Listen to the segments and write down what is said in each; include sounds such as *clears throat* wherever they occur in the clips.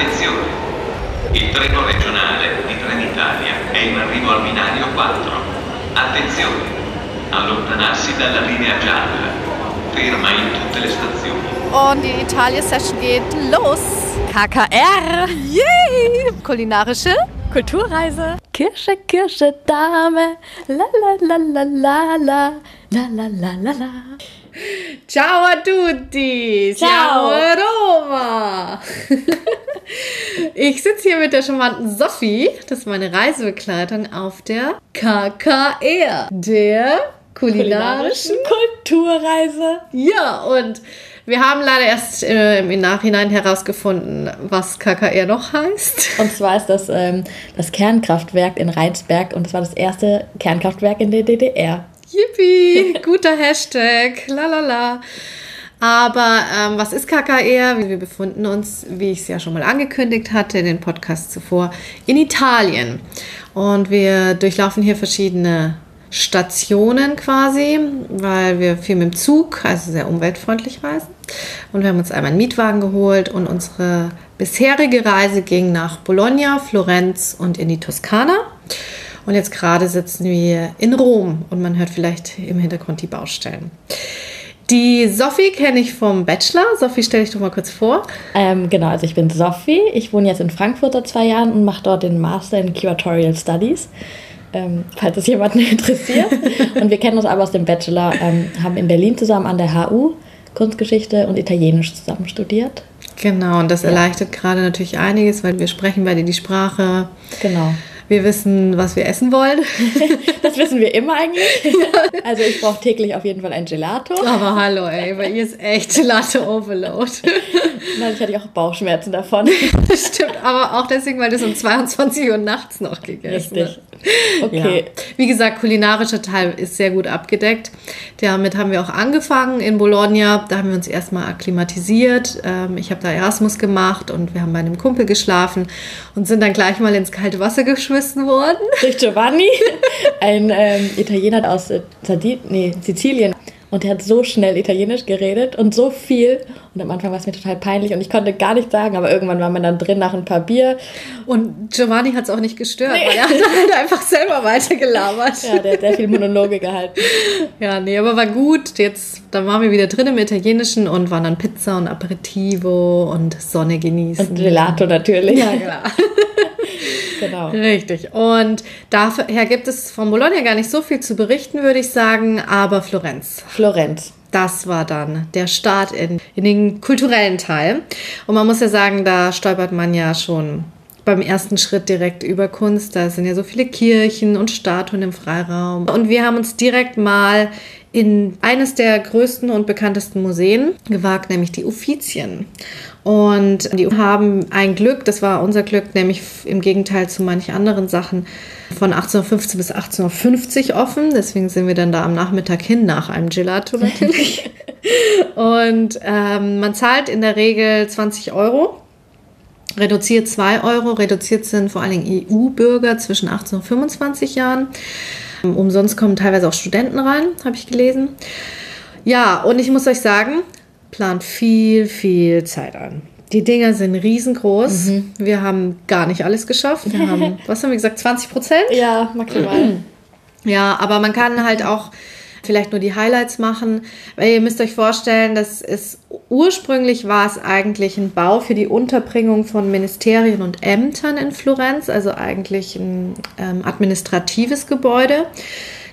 Attenzione! Il treno regionale di Trenitalia è in arrivo al binario 4. Attenzione! Allontanarsi dalla linea gialla. Ferma in tutte le stazioni. Und die Italien-Session geht los. KKR. Yay! Kulinarische Kulturreise. Kirsche, Kirsche, Dame. La la la la la la. La la la la la. Ciao a tutti! Ciao. Roma! *laughs* Ich sitze hier mit der charmanten Sophie, das ist meine Reisebegleitung auf der KKR, der kulinarischen. Kulturreise. Ja, und wir haben leider erst äh, im Nachhinein herausgefunden, was KKR noch heißt. Und zwar ist das ähm, das Kernkraftwerk in Rheinsberg und das war das erste Kernkraftwerk in der DDR. Yippie, *laughs* guter Hashtag, lalala. Aber ähm, was ist KKR? Wir befinden uns, wie ich es ja schon mal angekündigt hatte in den Podcast zuvor, in Italien. Und wir durchlaufen hier verschiedene Stationen quasi, weil wir viel mit dem Zug, also sehr umweltfreundlich reisen. Und wir haben uns einmal einen Mietwagen geholt und unsere bisherige Reise ging nach Bologna, Florenz und in die Toskana. Und jetzt gerade sitzen wir in Rom und man hört vielleicht im Hintergrund die Baustellen. Die Sophie kenne ich vom Bachelor. Sophie, stell dich doch mal kurz vor. Ähm, genau, also ich bin Sophie. Ich wohne jetzt in Frankfurt seit zwei Jahren und mache dort den Master in Curatorial Studies. Ähm, falls es jemanden *laughs* interessiert. und wir kennen uns aber aus dem Bachelor, ähm, haben in Berlin zusammen an der HU Kunstgeschichte und Italienisch zusammen studiert. Genau, und das erleichtert gerade natürlich einiges, weil wir sprechen beide die Sprache. Genau. Wir wissen, was wir essen wollen. *laughs* Das wissen wir immer eigentlich. *laughs* Also ich brauche täglich auf jeden Fall ein Gelato. Aber hallo, ey, bei ihr ist echt Latte Overload. Nein, ich hatte auch Bauchschmerzen davon. *laughs* Stimmt, aber auch deswegen, weil du es um 22 Uhr nachts noch gegessen Richtig. *laughs* Okay. Ja. Wie gesagt, kulinarischer Teil ist sehr gut abgedeckt. Damit haben wir auch angefangen in Bologna. Da haben wir uns erstmal akklimatisiert. Ähm, Ich habe da Erasmus gemacht und wir haben bei einem Kumpel geschlafen und sind dann gleich mal ins kalte Wasser geschmissen worden. *laughs* Durch Giovanni, ein ähm, Italiener aus äh, Sardi nee, Sizilien. Und der hat so schnell Italienisch geredet und so viel. Und am Anfang war es mir total peinlich und ich konnte gar nichts sagen, aber irgendwann war man dann drin nach ein paar Bier. Und Giovanni hat es auch nicht gestört, weil er hat halt einfach selber weitergelabert. Ja, der hat sehr viel Monologe gehalten. Ja, nee, aber war gut. Jetzt, dann waren wir wieder drin im Italienischen und waren dann Pizza und Aperitivo und Sonne genießen. Und Gelato natürlich. ja, klar. *laughs* genau. Richtig. Und daher gibt es von Bologna gar nicht so viel zu berichten, würde ich sagen, aber Florenz. Florenz. Das war dann der Start in, in den kulturellen Teil. Und man muss ja sagen, da stolpert man ja schon beim ersten Schritt direkt über Kunst. Da sind ja so viele Kirchen und Statuen im Freiraum. Und wir haben uns direkt mal in eines der größten und bekanntesten Museen gewagt, nämlich die Uffizien. Und die haben ein Glück, das war unser Glück, nämlich im Gegenteil zu manch anderen Sachen, von 1815 bis 1850 offen. Deswegen sind wir dann da am Nachmittag hin, nach einem Gelato natürlich. *laughs* und ähm, man zahlt in der Regel 20 Euro. Reduziert 2 Euro. Reduziert sind vor allen Dingen EU-Bürger zwischen 18 und 25 Jahren. Umsonst kommen teilweise auch Studenten rein, habe ich gelesen. Ja, und ich muss euch sagen, plant viel, viel Zeit an. Die Dinger sind riesengroß. Wir haben gar nicht alles geschafft. Wir haben, *laughs* was haben wir gesagt, 20 Prozent? Ja, maximal. *clears throat* Ja, aber man kann halt auch vielleicht nur die Highlights machen. Weil ihr müsst euch vorstellen, dass es ursprünglich war es eigentlich ein Bau für die Unterbringung von Ministerien und Ämtern in Florenz, also eigentlich ein ähm, administratives Gebäude.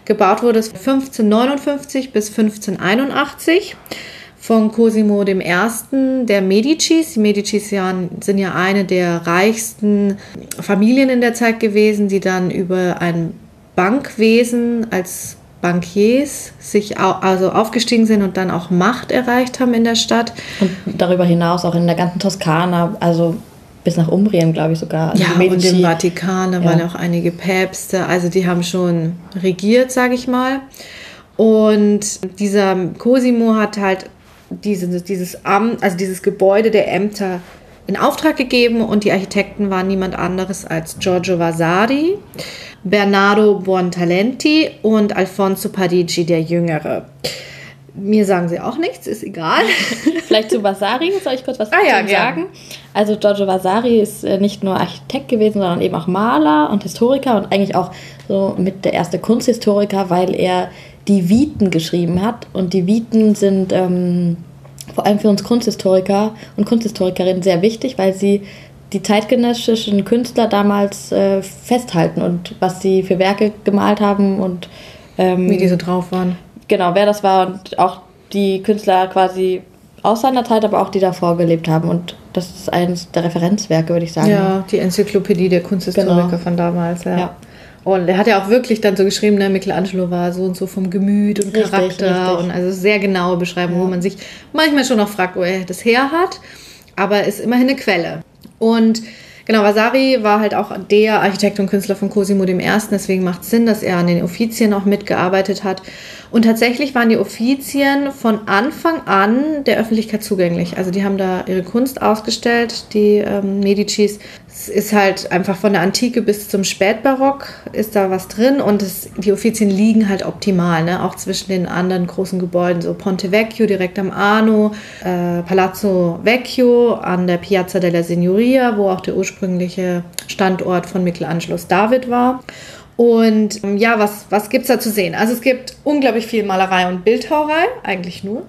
Gebaut wurde es 1559 bis 1581 von Cosimo I. der Medicis. Die Medicis sind ja eine der reichsten Familien in der Zeit gewesen, die dann über ein Bankwesen als Bankiers sich also aufgestiegen sind und dann auch Macht erreicht haben in der Stadt. Und darüber hinaus auch in der ganzen Toskana, also bis nach Umbrien, glaube ich sogar. Also ja, und im Vatikan, da Ja. waren auch einige Päpste. Also die haben schon regiert, sage ich mal. Und dieser Cosimo hat halt diese, dieses Amt, also dieses Gebäude der Ämter in Auftrag gegeben und die Architekten waren niemand anderes als Giorgio Vasari, Bernardo Buontalenti und Alfonso Parigi der Jüngere. Mir sagen sie auch nichts, ist egal. Vielleicht zu Vasari, soll ich kurz was Ah ja, ihm gern. Also Giorgio Vasari ist äh, nicht nur Architekt gewesen, sondern eben auch Maler und Historiker und eigentlich auch so mit der erste Kunsthistoriker, weil er die Viten geschrieben hat. Und die Viten sind ähm, vor allem für uns Kunsthistoriker und Kunsthistorikerinnen sehr wichtig, weil sie die zeitgenössischen Künstler damals äh, festhalten und was sie für Werke gemalt haben und ähm, wie die so drauf waren. Genau, wer das war und auch die Künstler quasi aus seiner Zeit, aber auch die davor gelebt haben. Und das ist eines der Referenzwerke, würde ich sagen. Ja, die Enzyklopädie der Kunsthistoriker genau. von damals, ja. ja. Und er hat ja auch wirklich dann so geschrieben, ne, Michelangelo war so und so vom Gemüt und Charakter richtig, richtig. und also sehr genaue Beschreibung, ja. wo man sich manchmal schon noch fragt, wo er das her hat, aber ist immerhin eine Quelle. Und genau, Vasari war halt auch der Architekt und Künstler von Cosimo I., deswegen macht es Sinn, dass er an den Offizien auch mitgearbeitet hat. Und tatsächlich waren die Offizien von Anfang an der Öffentlichkeit zugänglich. Also die haben da ihre Kunst ausgestellt, die ähm, Medicis. Ist halt einfach von der Antike bis zum Spätbarock ist da was drin und es, die Offizien liegen halt optimal, ne? auch zwischen den anderen großen Gebäuden, so Ponte Vecchio direkt am Arno, äh, Palazzo Vecchio an der Piazza della Signoria, wo auch der ursprüngliche Standort von Michelangelos David war. Und ähm, ja, was, was gibt es da zu sehen? Also es gibt unglaublich viel Malerei und Bildhauerei, eigentlich nur.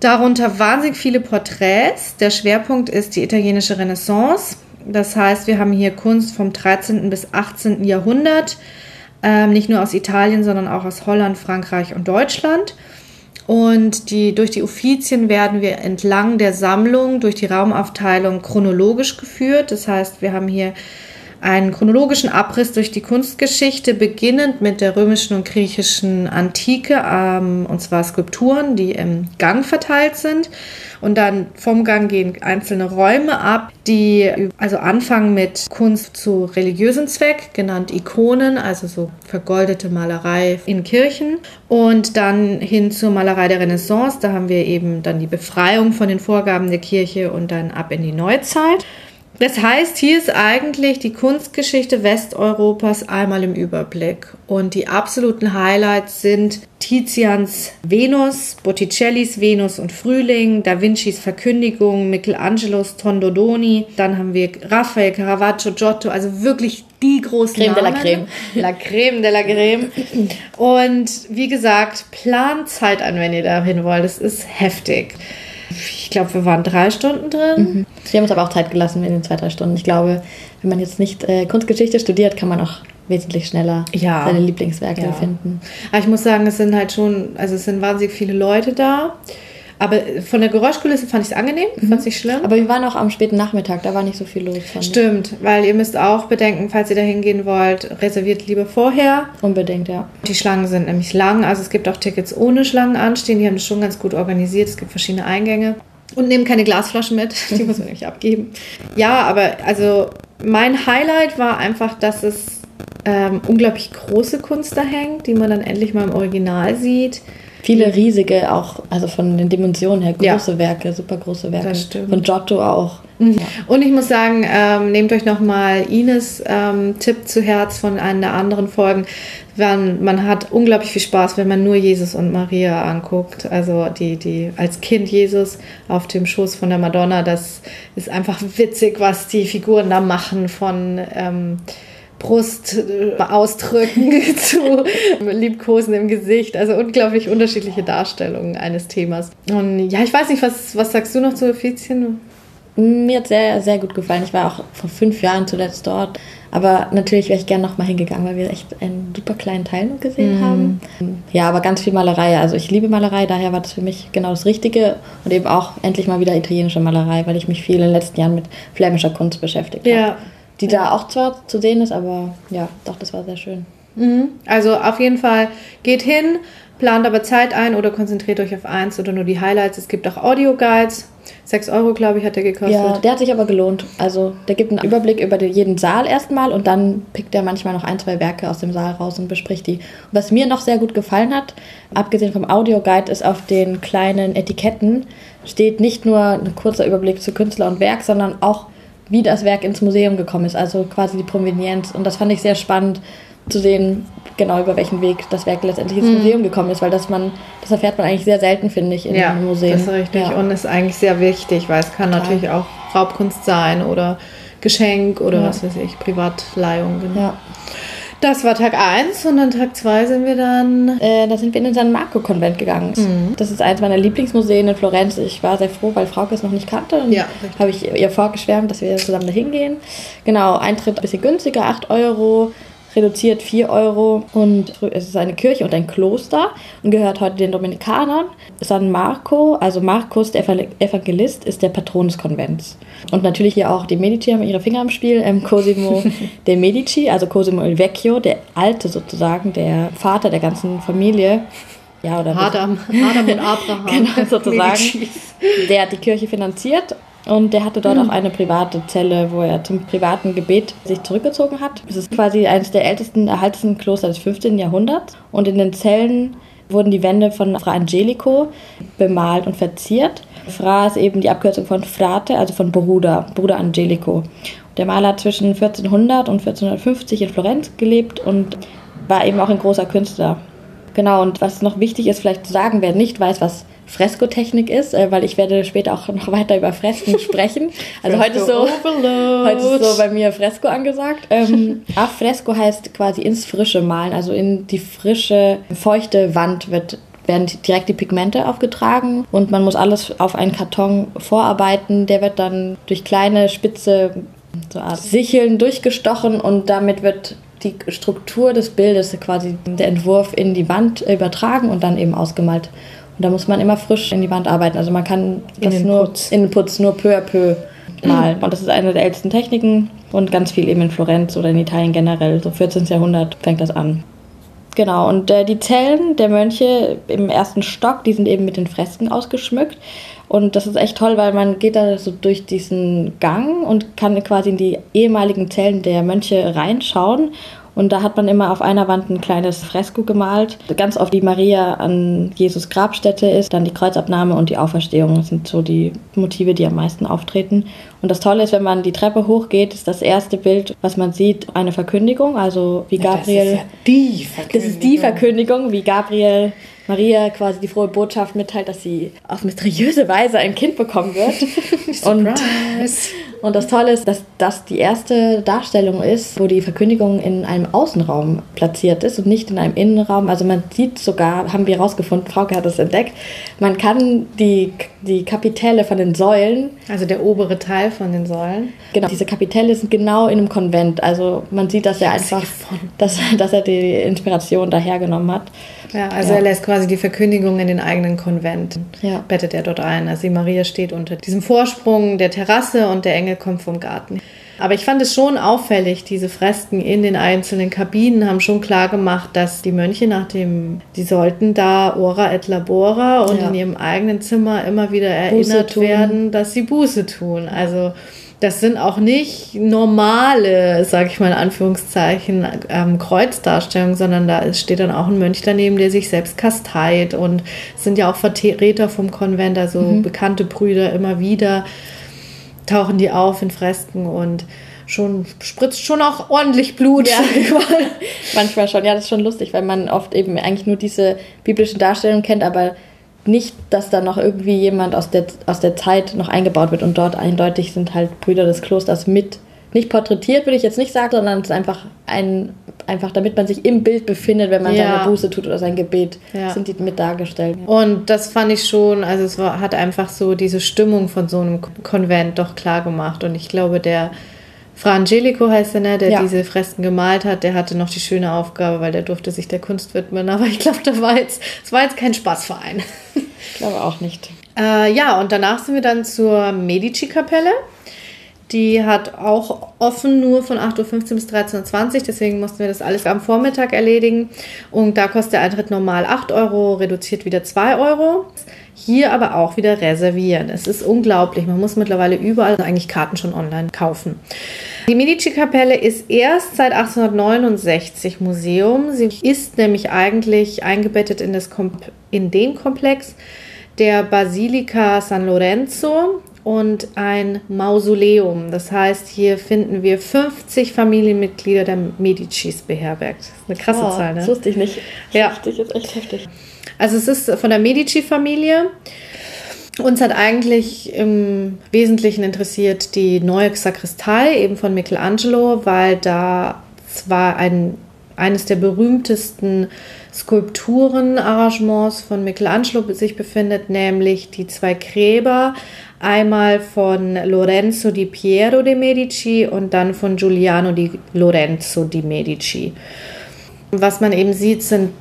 Darunter wahnsinnig viele Porträts. Der Schwerpunkt ist die italienische Renaissance. Das heißt, wir haben hier Kunst vom 13. bis 18. Jahrhundert, ähm, nicht nur aus Italien, sondern auch aus Holland, Frankreich und Deutschland. Und die, durch die Uffizien werden wir entlang der Sammlung, durch die Raumaufteilung chronologisch geführt. Das heißt, wir haben hier einen chronologischen Abriss durch die Kunstgeschichte, beginnend mit der römischen und griechischen Antike, ähm, und zwar Skulpturen, die im Gang verteilt sind. Und dann vom Gang gehen einzelne Räume ab, die also anfangen mit Kunst zu religiösen Zweck, genannt Ikonen, also so vergoldete Malerei in Kirchen. Und dann hin zur Malerei der Renaissance, da haben wir eben dann die Befreiung von den Vorgaben der Kirche und dann ab in die Neuzeit. Das heißt, hier ist eigentlich die Kunstgeschichte Westeuropas einmal im Überblick. Und die absoluten Highlights sind Tizians Venus, Botticellis Venus und Frühling, Da Vincis Verkündigung, Michelangelos Tondodoni, dann haben wir Raphael, Caravaggio, Giotto, also wirklich die großen Creme Namen. de la Creme. La Creme de la Creme. Und wie gesagt, plant Zeit an, wenn ihr dahin wollt. Es ist heftig. Ich glaube, wir waren drei Stunden drin. Mhm. Wir haben uns aber auch Zeit gelassen in den zwei, drei Stunden. Ich glaube, wenn man jetzt nicht äh, Kunstgeschichte studiert, kann man auch wesentlich schneller ja. seine Lieblingswerke ja. finden. Aber ich muss sagen, es sind halt schon, also es sind wahnsinnig viele Leute da. Aber von der Geräuschkulisse fand ich es angenehm, mhm. fand es nicht schlimm. Aber wir waren auch am späten Nachmittag, da war nicht so viel los. Stimmt, ich. weil ihr müsst auch bedenken, falls ihr da hingehen wollt, reserviert lieber vorher. Unbedingt, ja. Die Schlangen sind nämlich lang, also es gibt auch Tickets ohne Schlangen anstehen, die haben das schon ganz gut organisiert, es gibt verschiedene Eingänge. Und nehmen keine Glasflaschen mit, *laughs* die muss man nämlich abgeben. Ja, aber also mein Highlight war einfach, dass es ähm, unglaublich große Kunst da hängt, die man dann endlich mal im Original sieht. Viele riesige, auch, also von den Dimensionen her, große ja. Werke, super große Werke. Das stimmt. Von Giotto auch. Mhm. Ja. Und ich muss sagen, ähm, nehmt euch nochmal Ines ähm, Tipp zu Herz von einer der anderen Folgen. Man, man hat unglaublich viel Spaß, wenn man nur Jesus und Maria anguckt. Also die, die als Kind Jesus auf dem Schoß von der Madonna, das ist einfach witzig, was die Figuren da machen von ähm, Brust äh, ausdrücken *laughs* zu Liebkosen im Gesicht. Also unglaublich unterschiedliche Darstellungen eines Themas. Und ja, ich weiß nicht, was, was sagst du noch zu Offizien? Mir hat sehr, sehr gut gefallen. Ich war auch vor fünf Jahren zuletzt dort. Aber natürlich wäre ich gerne nochmal hingegangen, weil wir echt einen super kleinen Teil noch gesehen mm. haben. Ja, aber ganz viel Malerei. Also ich liebe Malerei, daher war das für mich genau das Richtige. Und eben auch endlich mal wieder italienische Malerei, weil ich mich viel in den letzten Jahren mit flämischer Kunst beschäftigt ja. habe die da auch zwar zu sehen ist, aber ja, doch, das war sehr schön. Mhm. Also auf jeden Fall geht hin, plant aber Zeit ein oder konzentriert euch auf eins oder nur die Highlights. Es gibt auch Audio-Guides. 6 Euro, glaube ich, hat der gekostet. Ja, der hat sich aber gelohnt. Also der gibt einen Überblick über jeden Saal erstmal und dann pickt er manchmal noch ein, zwei Werke aus dem Saal raus und bespricht die. Und was mir noch sehr gut gefallen hat, abgesehen vom Audio-Guide, ist auf den kleinen Etiketten steht nicht nur ein kurzer Überblick zu Künstler und Werk, sondern auch wie das Werk ins Museum gekommen ist, also quasi die Provenienz. Und das fand ich sehr spannend zu sehen, genau über welchen Weg das Werk letztendlich ins mhm. Museum gekommen ist, weil das man, das erfährt man eigentlich sehr selten, finde ich, in ja, Museen. Das ist richtig ja. und ist eigentlich sehr wichtig, weil es kann Total. natürlich auch Raubkunst sein oder Geschenk oder Ja. was weiß ich, Privatleihung. Genau. Ja. Das war Tag 1 und dann Tag 2 sind wir dann. Äh, da sind wir in den San Marco-Konvent gegangen. Das ist eins meiner Lieblingsmuseen in Florenz. Ich war sehr froh, weil Frauke es noch nicht kannte. Und Ja, habe ich ihr vorgeschwärmt, dass wir zusammen da hingehen. Genau, Eintritt ein bisschen günstiger, 8 Euro. Reduziert 4 Euro und es ist eine Kirche und ein Kloster und gehört heute den Dominikanern. San Marco, also Markus, der Evangel- Evangelist, ist der Patron des Konvents. Und natürlich hier auch die Medici haben ihre Finger im Spiel. Ähm, Cosimo *laughs* de Medici, also Cosimo il Vecchio, der Alte sozusagen, der Vater der ganzen Familie. Ja, oder Adam, Adam und Abraham. *laughs* Genau, sozusagen. Der hat die Kirche finanziert und der hatte dort auch eine private Zelle, wo er zum privaten Gebet sich zurückgezogen hat. Es ist quasi eines der ältesten erhaltensten Kloster des 15. Jahrhunderts. Und in den Zellen wurden die Wände von Fra Angelico bemalt und verziert. Fra ist eben die Abkürzung von Frate, also von Bruder, Bruder Angelico. Der Maler hat zwischen 1400 und 1450 in Florenz gelebt und war eben auch ein großer Künstler. Genau, und was noch wichtig ist, vielleicht zu sagen, wer nicht weiß, was Freskotechnik ist, äh, weil ich werde später auch noch weiter über Fresken *laughs* sprechen. Also heute ist, so, heute ist so bei mir Fresko angesagt. Ähm, a *laughs* Fresco heißt quasi ins Frische malen, also in die frische, feuchte Wand wird werden direkt die Pigmente aufgetragen und man muss alles auf einen Karton vorarbeiten. Der wird dann durch kleine spitze so Art Sicheln durchgestochen und damit wird die Struktur des Bildes, quasi der Entwurf in die Wand übertragen und dann eben ausgemalt. Und da muss man immer frisch in die Wand arbeiten. Also man kann das den nur Putz. in den Putz nur peu à peu malen. Und das ist eine der ältesten Techniken und ganz viel eben in Florenz oder in Italien generell. So 14. Jahrhundert fängt das an. Genau, und äh, die Zellen der Mönche im ersten Stock, die sind eben mit den Fresken ausgeschmückt. Und das ist echt toll, weil man geht da so durch diesen Gang und kann quasi in die ehemaligen Zellen der Mönche reinschauen. Und da hat man immer auf einer Wand ein kleines Fresko gemalt. Ganz oft wie Maria an Jesus Grabstätte ist, dann die Kreuzabnahme und die Auferstehung. Das sind so die Motive, die am meisten auftreten. Und das Tolle ist, wenn man die Treppe hochgeht, ist das erste Bild, was man sieht, eine Verkündigung. Also wie Gabriel. die Das ist die Verkündigung, wie Gabriel Maria quasi die frohe Botschaft mitteilt, dass sie auf mysteriöse Weise ein Kind bekommen wird. *laughs* und, und das Tolle ist, dass das die erste Darstellung ist, wo die Verkündigung in einem Außenraum platziert ist und nicht in einem Innenraum. Also man sieht sogar, haben wir herausgefunden, Frauke hat das entdeckt, man kann die, die Kapitelle von den Säulen Also der obere Teil von den Säulen. Genau, diese Kapitelle sind genau in einem Konvent. Also man sieht, dass er einfach, dass, dass er die Inspiration dahergenommen hat. Ja, also Ja. er lässt quasi die Verkündigung in den eigenen Konvent. Ja. Bettet er dort ein. Also die Maria steht unter diesem Vorsprung der Terrasse und der Engel kommt vom Garten. Aber ich fand es schon auffällig, diese Fresken in den einzelnen Kabinen haben schon klar gemacht, dass die Mönche nach dem, die sollten da ora et labora und Ja. in ihrem eigenen Zimmer immer wieder erinnert werden, dass sie Buße tun. Also das sind auch nicht normale, sag ich mal in Anführungszeichen, ähm, Kreuzdarstellungen, sondern da steht dann auch ein Mönch daneben, der sich selbst kasteit und es sind ja auch Vertreter vom Konvent, also bekannte Brüder immer wieder tauchen die auf in Fresken und schon spritzt schon auch ordentlich Blut. Ja. Manchmal schon, ja, das ist schon lustig, weil man oft eben eigentlich nur diese biblischen Darstellungen kennt, aber nicht, dass da noch irgendwie jemand aus der, aus der Zeit noch eingebaut wird und dort eindeutig sind halt Brüder des Klosters mit, nicht porträtiert, würde ich jetzt nicht sagen, sondern es ist einfach ein, einfach damit man sich im Bild befindet, wenn man Ja. seine Buße tut oder sein Gebet, Ja. sind die mit dargestellt. Und das fand ich schon, also es war, hat einfach so diese Stimmung von so einem Konvent doch klar gemacht. Und ich glaube, der Fra Angelico heißt er, ne, der Ja. diese Fresken gemalt hat, der hatte noch die schöne Aufgabe, weil der durfte sich der Kunst widmen. Aber ich glaube, da war jetzt, es war jetzt kein Spaßverein. Ich glaube auch nicht. Äh, ja, und danach sind wir dann zur Medici-Kapelle. Die hat auch offen nur von 8.15 Uhr bis 13.20 Uhr, deswegen mussten wir das alles am Vormittag erledigen. Und da kostet der Eintritt normal 8 Euro, reduziert wieder 2 Euro. Hier aber auch wieder reservieren. Es ist unglaublich. Man muss mittlerweile überall eigentlich Karten schon online kaufen. Die Medici-Kapelle ist erst seit 1869 Museum. Sie ist nämlich eigentlich eingebettet in, das Kom in den Komplex der Basilika San Lorenzo und ein Mausoleum. Das heißt, hier finden wir 50 Familienmitglieder der Medicis beherbergt. Das ist eine krasse Oh, Zahl, Das ne? wusste ich nicht. Ja. Heftig, ist echt heftig. Also es ist von der Medici-Familie. Uns hat eigentlich im Wesentlichen interessiert die neue Sakristei eben von Michelangelo, weil da zwar ein, eines der berühmtesten Skulpturenarrangements von Michelangelo sich befindet, nämlich die zwei Gräber, einmal von Lorenzo di Piero de Medici und dann von Giuliano di Lorenzo di Medici. Was man eben sieht, sind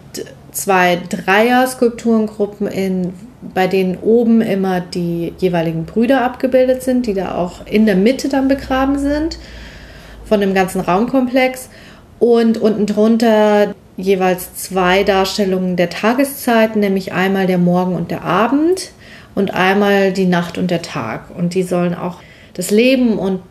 zwei Dreier-Skulpturengruppen, in, bei denen oben immer die jeweiligen Brüder abgebildet sind, die da auch in der Mitte dann begraben sind von dem ganzen Raumkomplex. Und unten drunter jeweils zwei Darstellungen der Tageszeiten, nämlich einmal der Morgen und der Abend und einmal die Nacht und der Tag. Und die sollen auch das Leben und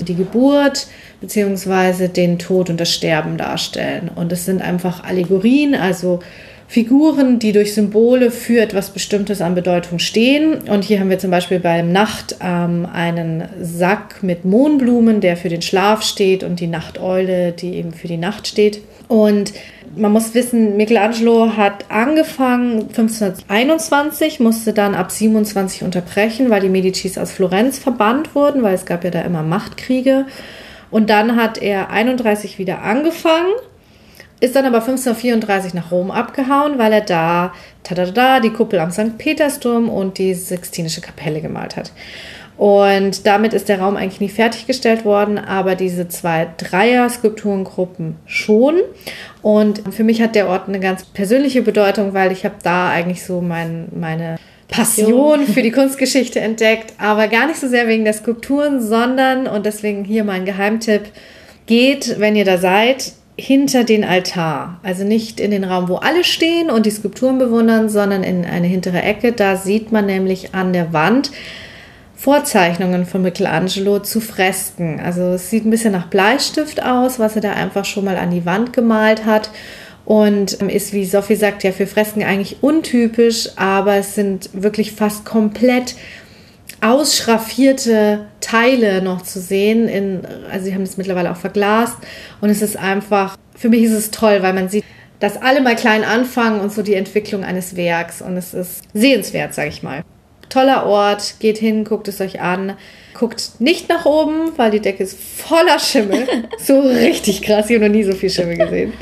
die Geburt beziehungsweise den Tod und das Sterben darstellen. Und es sind einfach Allegorien, also Figuren, die durch Symbole für etwas Bestimmtes an Bedeutung stehen. Und hier haben wir zum Beispiel beim Nacht ähm, einen Sack mit Mohnblumen, der für den Schlaf steht, und die Nachteule, die eben für die Nacht steht. Und man muss wissen, Michelangelo hat angefangen 1521, musste dann ab 27 unterbrechen, weil die Medicis aus Florenz verbannt wurden, weil es gab ja da immer Machtkriege. Und dann hat er 31 wieder angefangen, ist dann aber 1534 nach Rom abgehauen, weil er da tada, die Kuppel am St. Petersdom und die Sixtinische Kapelle gemalt hat. Und damit ist der Raum eigentlich nie fertiggestellt worden, aber diese zwei Dreier-Skulpturengruppen schon. Und für mich hat der Ort eine ganz persönliche Bedeutung, weil ich habe da eigentlich so mein, meine Passion für die Kunstgeschichte entdeckt, aber gar nicht so sehr wegen der Skulpturen, sondern, und deswegen hier mein Geheimtipp, geht, wenn ihr da seid, hinter den Altar. Also nicht in den Raum, wo alle stehen und die Skulpturen bewundern, sondern in eine hintere Ecke. Da sieht man nämlich an der Wand Vorzeichnungen von Michelangelo zu Fresken. Also es sieht ein bisschen nach Bleistift aus, was er da einfach schon mal an die Wand gemalt hat. Und ähm, ist, wie Sophie sagt, ja für Fresken eigentlich untypisch, aber es sind wirklich fast komplett ausschraffierte Teile noch zu sehen. In, also sie haben es mittlerweile auch verglast. Und es ist einfach, für mich ist es toll, weil man sieht, dass alle mal klein anfangen und so die Entwicklung eines Werks. Und es ist sehenswert, sage ich mal toller Ort, geht hin, guckt es euch an. Guckt nicht nach oben, weil die Decke ist voller Schimmel. *laughs* so richtig krass, ich habe noch nie so viel Schimmel gesehen.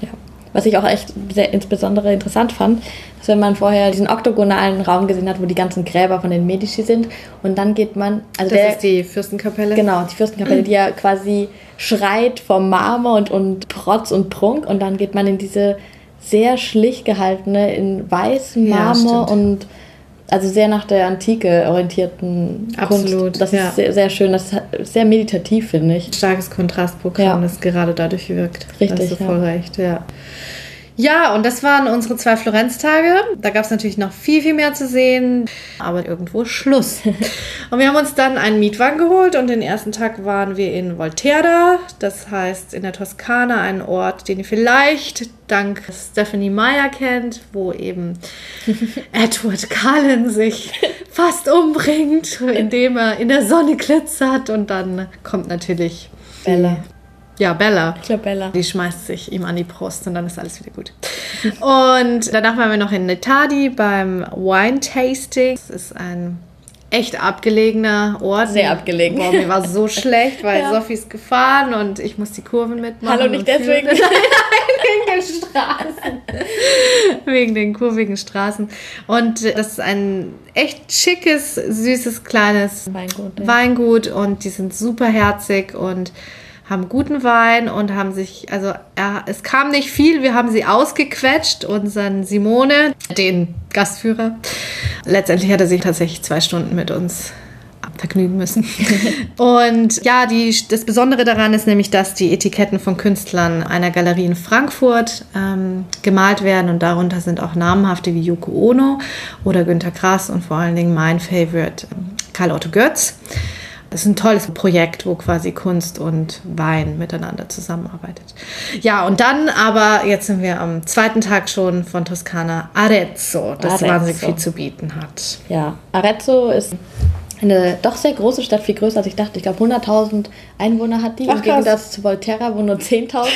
Ja. Was ich auch echt sehr insbesondere interessant fand, ist, wenn man vorher diesen oktogonalen Raum gesehen hat, wo die ganzen Gräber von den Medici sind. Und dann geht man. Also das der, ist die Fürstenkapelle. Genau, die Fürstenkapelle, die ja quasi schreit vom Marmor und, und Protz und Prunk. Und dann geht man in diese sehr schlicht gehaltene, in weißem Marmor ja, und also sehr nach der Antike orientierten Absolut, Kunst. Das ja. ist sehr, sehr schön. Das ist sehr meditativ, finde ich. Starkes Kontrastprogramm, ja. das gerade dadurch wirkt. Richtig. Hast du voll recht, ja. Ja, und das waren unsere zwei Florenz-Tage. Da gab es natürlich noch viel, viel mehr zu sehen, aber irgendwo Schluss. *laughs* und wir haben uns dann einen Mietwagen geholt und den ersten Tag waren wir in Volterra, das heißt in der Toskana, ein Ort, den ihr vielleicht dank Stephanie Meyer kennt, wo eben *laughs* Edward Cullen sich fast umbringt, *laughs* indem er in der Sonne glitzert und dann kommt natürlich Bella. Ja, Bella. Ich glaube Bella. Die schmeißt sich ihm an die Brust und dann ist alles wieder gut. *laughs* und danach waren wir noch in Netadi beim Wine Tasting. Das ist ein echt abgelegener Ort. Sehr abgelegen. Boah, mir war so *laughs* schlecht, weil ja. Sophie ist gefahren und ich muss die Kurven mitmachen. Hallo, nicht deswegen. *laughs* Nein, wegen den Straßen. wegen den kurvigen Straßen. Und das ist ein echt schickes, süßes, kleines Weingut. Weingut und die sind super herzig und haben guten Wein und haben sich, also er, es kam nicht viel, wir haben sie ausgequetscht, unseren Simone, den Gastführer. Letztendlich hat er sich tatsächlich zwei Stunden mit uns vergnügen müssen. *laughs* und ja, die, das Besondere daran ist nämlich, dass die Etiketten von Künstlern einer Galerie in Frankfurt ähm, gemalt werden und darunter sind auch namhafte wie Yoko Ono oder Günter Grass und vor allen Dingen mein Favorite ähm, Karl Otto Götz. Das ist ein tolles Projekt, wo quasi Kunst und Wein miteinander zusammenarbeitet. Ja, und dann aber, jetzt sind wir am zweiten Tag schon von Toskana, Arezzo, das Arezzo. wahnsinnig viel zu bieten hat. Ja, Arezzo ist eine doch sehr große Stadt, viel größer als ich dachte. Ich glaube, 100.000 Einwohner hat die, Ach, im. Gegensatz zu Volterra, wo nur 10.000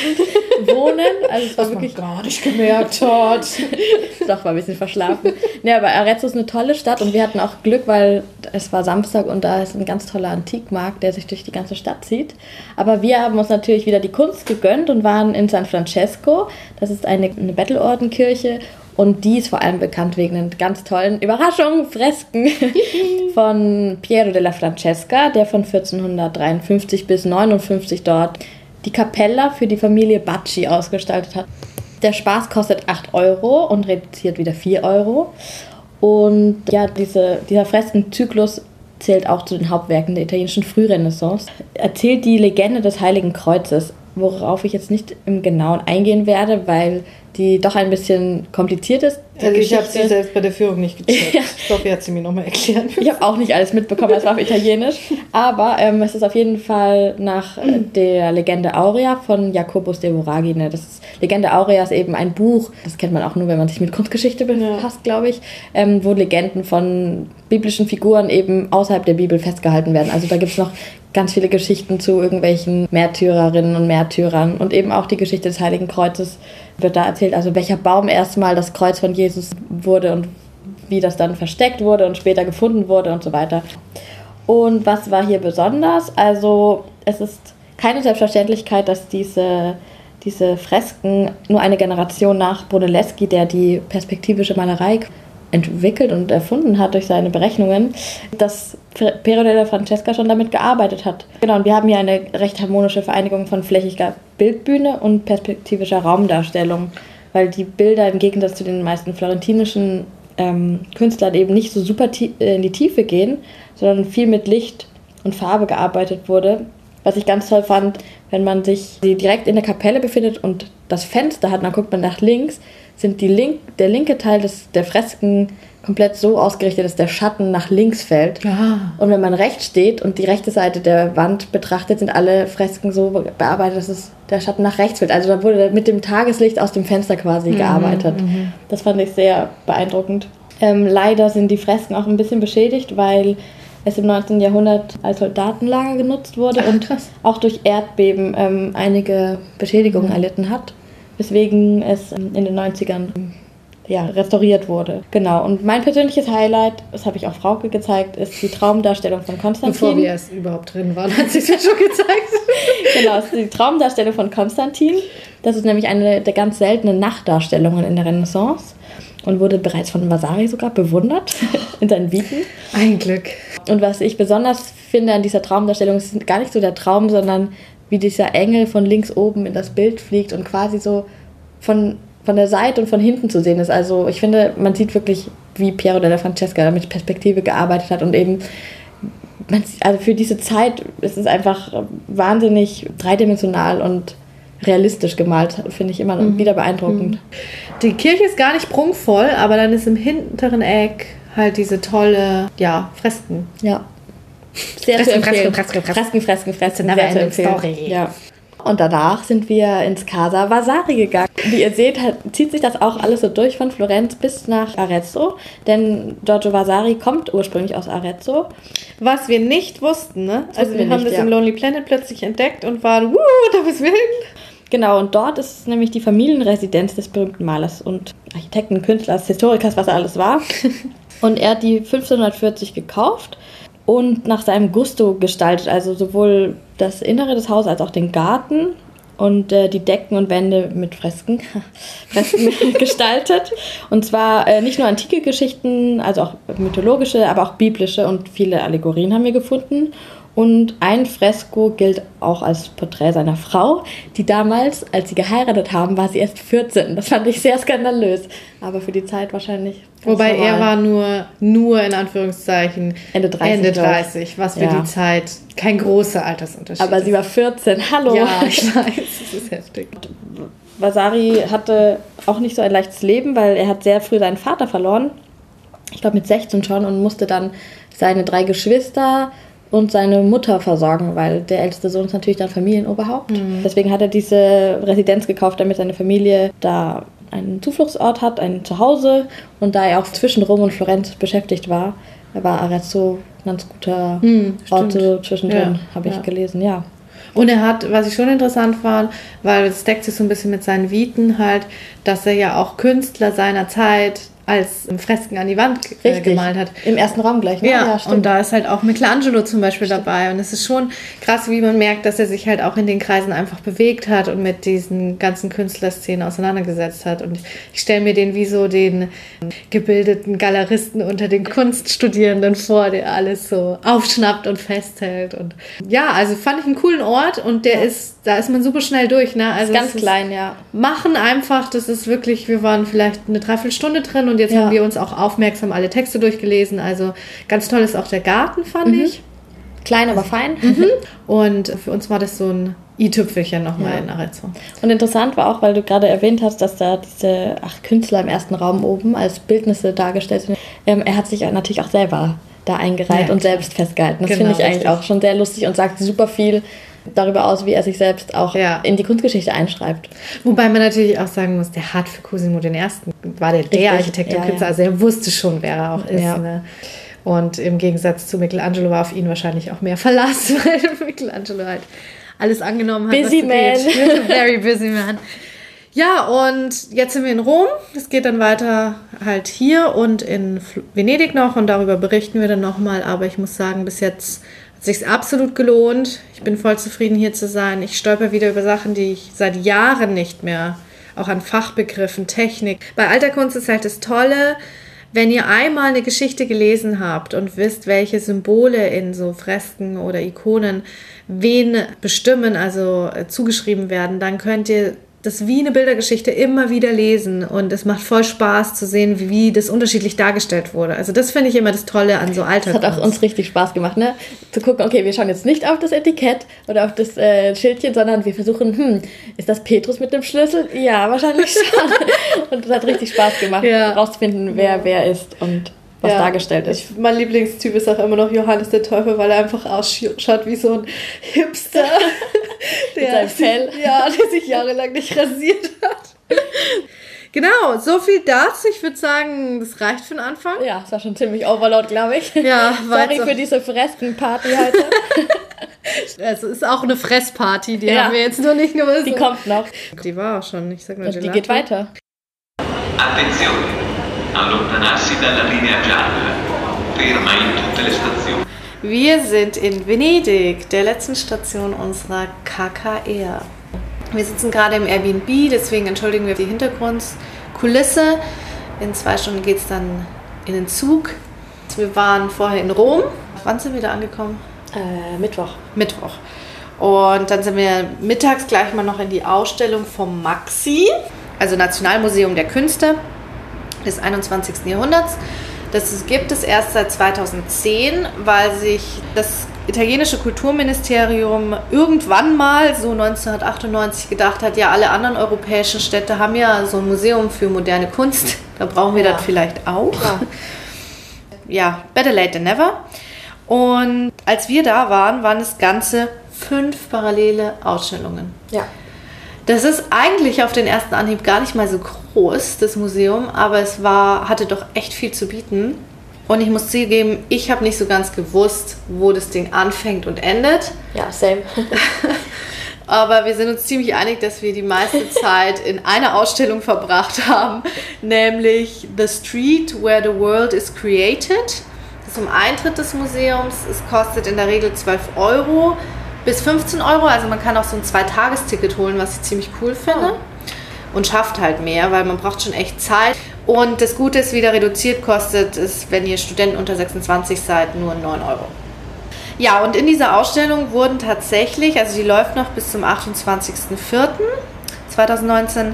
*laughs* wohnen. Also es war Was man wirklich gar nicht gemerkt hat. *laughs* doch war ein bisschen verschlafen. Nee, aber Arezzo ist eine tolle Stadt und wir hatten auch Glück, weil es war Samstag und da ist ein ganz toller Antikmarkt, der sich durch die ganze Stadt zieht. Aber wir haben uns natürlich wieder die Kunst gegönnt und waren in San Francesco. Das ist eine, eine Bettelordenkirche und die ist vor allem bekannt wegen den ganz tollen Überraschungen, Fresken *laughs* von Piero della Francesca, der von 1453 bis 59 dort die Capella für die Familie Bacci ausgestaltet hat. Der Spaß kostet 8 Euro und reduziert wieder 4 Euro. Und ja, diese, dieser Freskenzyklus zählt auch zu den Hauptwerken der italienischen Frührenaissance. Erzählt die Legende des Heiligen Kreuzes, worauf ich jetzt nicht im Genauen eingehen werde, weil die doch ein bisschen kompliziert ist. Also ich habe Geschichte. sie selbst bei der Führung nicht gecheckt. *laughs* Ja. Sophie hat sie mir nochmal erklärt. Ich habe auch nicht alles mitbekommen, es war auf Italienisch. Aber ähm, es ist auf jeden Fall nach äh, der Legende Aurea von Jacobus de Voragine. Das ist, Legende Aurea ist eben ein Buch, das kennt man auch nur, wenn man sich mit Kunstgeschichte befasst, glaube ich, ähm, wo Legenden von biblischen Figuren eben außerhalb der Bibel festgehalten werden. Also da gibt es noch ganz viele Geschichten zu irgendwelchen Märtyrerinnen und Märtyrern und eben auch die Geschichte des Heiligen Kreuzes wird da erzählt. Also welcher Baum erstmal das Kreuz von Jesus wurde und wie das dann versteckt wurde und später gefunden wurde und so weiter. Und was war hier besonders? Also es ist keine Selbstverständlichkeit, dass diese, diese Fresken nur eine Generation nach Brunelleschi, der die perspektivische Malerei entwickelt und erfunden hat durch seine Berechnungen, dass Piero della Francesca schon damit gearbeitet hat. Genau, und wir haben hier eine recht harmonische Vereinigung von flächiger Bildbühne und perspektivischer Raumdarstellung, weil die Bilder im Gegensatz zu den meisten florentinischen ähm, Künstlern eben nicht so super äh, in die Tiefe gehen, sondern viel mit Licht und Farbe gearbeitet wurde. Was ich ganz toll fand, wenn man sich direkt in der Kapelle befindet und das Fenster hat, dann guckt man nach links, sind die link, der linke Teil des, der Fresken komplett so ausgerichtet, dass der Schatten nach links fällt. Ah. Und wenn man rechts steht und die rechte Seite der Wand betrachtet, sind alle Fresken so bearbeitet, dass es der Schatten nach rechts fällt. Also da wurde mit dem Tageslicht aus dem Fenster quasi gearbeitet. Das fand ich sehr beeindruckend. Ähm, leider sind die Fresken auch ein bisschen beschädigt, weil es im 19. Jahrhundert als Soldatenlager genutzt wurde Ach, und auch durch Erdbeben ähm, einige Beschädigungen erlitten hat, weswegen es ähm, in den 90ern ähm, ja, restauriert wurde. Genau, und mein persönliches Highlight, das habe ich auch Frauke gezeigt, ist die Traumdarstellung von Konstantin. Bevor wir erst überhaupt drin waren, hat sie es ja schon gezeigt. *laughs* genau, ist die Traumdarstellung von Konstantin. Das ist nämlich eine der ganz seltenen Nachtdarstellungen in der Renaissance und wurde bereits von Vasari sogar bewundert *laughs* in seinen Bieten. Ein Glück. Und was ich besonders finde an dieser Traumdarstellung, ist gar nicht so der Traum, sondern wie dieser Engel von links oben in das Bild fliegt und quasi so von, von der Seite und von hinten zu sehen ist. Also ich finde, man sieht wirklich, wie Piero della Francesca mit Perspektive gearbeitet hat und eben man, sieht- also für diese Zeit ist es einfach wahnsinnig dreidimensional und realistisch gemalt, finde ich immer wieder beeindruckend. Die Kirche ist gar nicht prunkvoll, aber dann ist im hinteren Eck halt diese tolle, ja, Fresken. Ja. Sehr Fresken, zu empfehlen. Fresken, Fresken, Fresken, Fresken, Fresken. Zu ending empfehlen. story. Ja. Und danach sind wir ins Casa Vasari gegangen. Wie ihr seht, hat, zieht sich das auch alles so durch von Florenz bis nach Arezzo. Denn Giorgio Vasari kommt ursprünglich aus Arezzo. Was wir nicht wussten, ne? Also wussten wir wir haben nicht, das ja. im Lonely Planet plötzlich entdeckt und waren, wuh, da bist wir hin. Genau, und dort ist nämlich die Familienresidenz des berühmten Malers und Architekten, Künstlers, Historikers, was er alles war. *laughs* Und er hat die 1540 gekauft und nach seinem Gusto gestaltet, also sowohl das Innere des Hauses als auch den Garten und äh, die Decken und Wände mit Fresken, *laughs* Fresken *laughs* gestaltet. Und zwar äh, nicht nur antike Geschichten, also auch mythologische, aber auch biblische und viele Allegorien haben wir gefunden. Und ein Fresko gilt auch als Porträt seiner Frau, die damals, als sie geheiratet haben, war sie erst 14. Das fand ich sehr skandalös, aber für die Zeit wahrscheinlich. Wobei er normal. war nur, nur in Anführungszeichen Ende 30, Ende glaub ich. 30, was für Ja. die Zeit kein großer Altersunterschied Aber sie war 14. Hallo. Ja, *laughs* ich weiß, das ist heftig. Vasari hatte auch nicht so ein leichtes Leben, weil er hat sehr früh seinen Vater verloren. Ich glaube mit 16 schon und musste dann seine drei Geschwister und seine Mutter versorgen, weil der älteste Sohn ist natürlich dann Familienoberhaupt. Deswegen hat er diese Residenz gekauft, damit seine Familie da einen Zufluchtsort hat, ein Zuhause. Und da er auch zwischen Rom und Florenz beschäftigt war, war Arezzo Landsguter Hm, Orte stimmt. zwischendrin, Ja, habe ich ja. gelesen, ja. Und er hat, was ich schon interessant fand, weil es deckt sich so ein bisschen mit seinen Viten halt, dass er ja auch Künstler seiner Zeit als Fresken an die Wand äh, Richtig. gemalt hat. Im ersten Raum gleich, ne? Ja, stimmt. und da ist halt auch Michelangelo zum Beispiel dabei. Und es ist schon krass, wie man merkt, dass er sich halt auch in den Kreisen einfach bewegt hat und mit diesen ganzen Künstlerszenen auseinandergesetzt hat. Und ich stelle mir den wie so den gebildeten Galeristen unter den Kunststudierenden vor, der alles so aufschnappt und festhält. Und ja, also fand ich einen coolen Ort und der ist, da ist man super schnell durch. Ne? Also ganz ist- klein, ja. machen einfach, das ist wirklich, wir waren vielleicht eine Dreiviertelstunde drin und jetzt Ja. haben wir uns auch aufmerksam alle Texte durchgelesen. Also ganz toll ist auch der Garten, fand Mhm. ich. Klein, aber fein. *laughs* Und für uns war das so ein i-Tüpfelchen nochmal Ja. in Arezzo. Und interessant war auch, weil du gerade erwähnt hast, dass da diese ach, Künstler im ersten Raum oben als Bildnisse dargestellt sind. Ähm, er hat sich natürlich auch selber da eingereiht Ja, und selbst festgehalten. Das Genau, finde ich eigentlich richtig. auch schon sehr lustig und sagt super viel darüber aus, wie er sich selbst auch Ja. in die Kunstgeschichte einschreibt. Wobei man natürlich auch sagen muss, der hat für Cosimo den Ersten, war der der Architekt und Künstler, also er wusste schon, wer er auch ist. Ne? Und im Gegensatz zu Michelangelo war auf ihn wahrscheinlich auch mehr Verlass, *laughs* weil Michelangelo halt alles angenommen hat. Busy man. Very busy man. Ja, und jetzt sind wir in Rom. Es geht dann weiter halt hier und in Venedig noch und darüber berichten wir dann nochmal. Aber ich muss sagen, bis jetzt sich absolut gelohnt. Ich bin voll zufrieden hier zu sein. Ich stolper wieder über Sachen, die ich seit Jahren nicht mehr, auch an Fachbegriffen, Technik. Bei alter Kunst ist halt das Tolle, wenn ihr einmal eine Geschichte gelesen habt und wisst, welche Symbole in so Fresken oder Ikonen wen bestimmen, also äh, zugeschrieben werden, dann könnt ihr das wie eine Bildergeschichte immer wieder lesen und es macht voll Spaß zu sehen, wie, das unterschiedlich dargestellt wurde. Also das finde ich immer das Tolle an so alter Das hat auch uns richtig Spaß gemacht, ne? Zu gucken, okay, wir schauen jetzt nicht auf das Etikett oder auf das äh, Schildchen, sondern wir versuchen, hm, ist das Petrus mit dem Schlüssel? Ja, wahrscheinlich schon. *laughs* und es hat richtig Spaß gemacht, Ja. rauszufinden, wer wer ist und was Ja. dargestellt ist. Ich, mein Lieblingstyp ist auch immer noch Johannes der Teufel, weil er einfach ausschaut wie so ein Hipster. *laughs* der seinem Fell. Sich, ja, der sich jahrelang nicht rasiert hat. *laughs* Genau, so viel dazu. Ich würde sagen, das reicht für den Anfang. Ja, es war schon ziemlich Overload, glaube ich. Ja, *laughs* Sorry für diese Freskenparty heute. Also ist auch eine Fressparty, die Ja. haben wir jetzt nur nicht nur Die kommt noch. Die war auch schon, ich sag nur Und die geht weiter. Attenzione! Allontanarsi dalla linea gialla. Ferma in tutte le stazioni. Wir sind in Venedig, der letzten Station unserer KKR. Wir sitzen gerade im Airbnb, deswegen entschuldigen wir die Hintergrundkulisse. In zwei Stunden geht es dann in den Zug. Wir waren vorher in Rom. Wann sind wir da angekommen? Äh, Mittwoch. Mittwoch. Und dann sind wir mittags gleich mal noch in die Ausstellung vom Maxi, also Nationalmuseum der Künste des 21. Jahrhunderts. Das gibt es erst seit 2010, weil sich das italienische Kulturministerium irgendwann mal, so 1998, gedacht hat, ja, alle anderen europäischen Städte haben ja so ein Museum für moderne Kunst. *laughs* Da brauchen wir Ja. das vielleicht auch Klar. *laughs* ja, better late than never. Und als wir da waren, waren es ganze fünf parallele Ausstellungen. Ja. Das ist eigentlich auf den ersten Anhieb gar nicht mal so groß, das Museum, aber es war, hatte doch echt viel zu bieten. Und ich muss zugeben, ich habe nicht so ganz gewusst, wo das Ding anfängt und endet. Ja, same. *laughs* Aber wir sind uns ziemlich einig, dass wir die meiste *laughs* Zeit in einer Ausstellung verbracht haben, nämlich The Street Where the World is Created. Das ist um Eintritt des Museums. Es kostet in der Regel 12 Euro bis 15 Euro. Also man kann auch so ein Zweitagesticket holen, was ich ziemlich cool finde. Und schafft halt mehr, weil man braucht schon echt Zeit. Und das Gute ist, wieder reduziert kostet es, wenn ihr Studenten unter 26 seid, nur 9 Euro. Ja, und in dieser Ausstellung wurden tatsächlich, also die läuft noch bis zum 28.04.2019,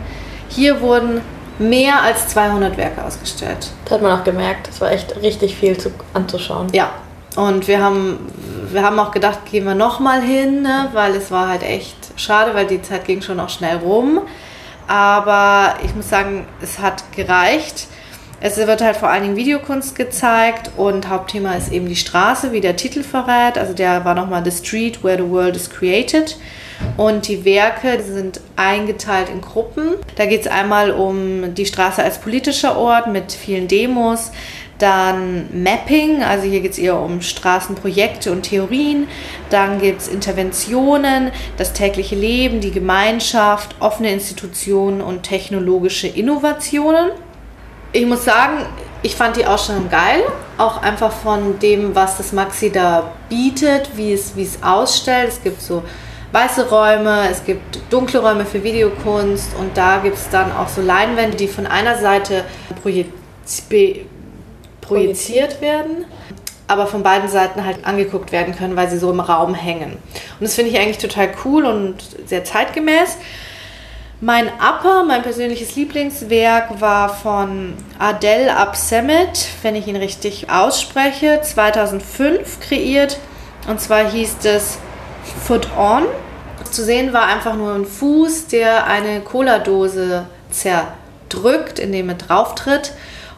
hier wurden mehr als 200 Werke ausgestellt. Das hat man auch gemerkt. Es war echt richtig viel zu, anzuschauen. Ja, und wir haben, wir haben auch gedacht, gehen wir nochmal hin, ne? weil es war halt echt schade, weil die Zeit ging schon auch schnell rum. Aber ich muss sagen, es hat gereicht. Es wird halt vor allen Dingen Videokunst gezeigt und Hauptthema ist eben die Straße, wie der Titel verrät. Also der war nochmal The Street Where the World is Created. Und die Werke sind eingeteilt in Gruppen. Da geht es einmal um die Straße als politischer Ort mit vielen Demos. Dann Mapping, also hier geht es eher um Straßenprojekte und Theorien. Dann gibt es Interventionen, das tägliche Leben, die Gemeinschaft, offene Institutionen und technologische Innovationen. Ich muss sagen, ich fand die Ausstellung geil, auch einfach von dem, was das Maxi da bietet, wie es, wie es ausstellt. Es gibt so weiße Räume, es gibt dunkle Räume für Videokunst und da gibt es dann auch so Leinwände, die von einer Seite projiziert projiziert werden, aber von beiden Seiten halt angeguckt werden können, weil sie so im Raum hängen. Und das finde ich eigentlich total cool und sehr zeitgemäß. Mein Upper, mein persönliches Lieblingswerk war von Adel Absemet, wenn ich ihn richtig ausspreche, 2005 kreiert. Und zwar hieß es Foot On. Zu sehen war einfach nur ein Fuß, der eine Cola-Dose zerdrückt, indem er drauf tritt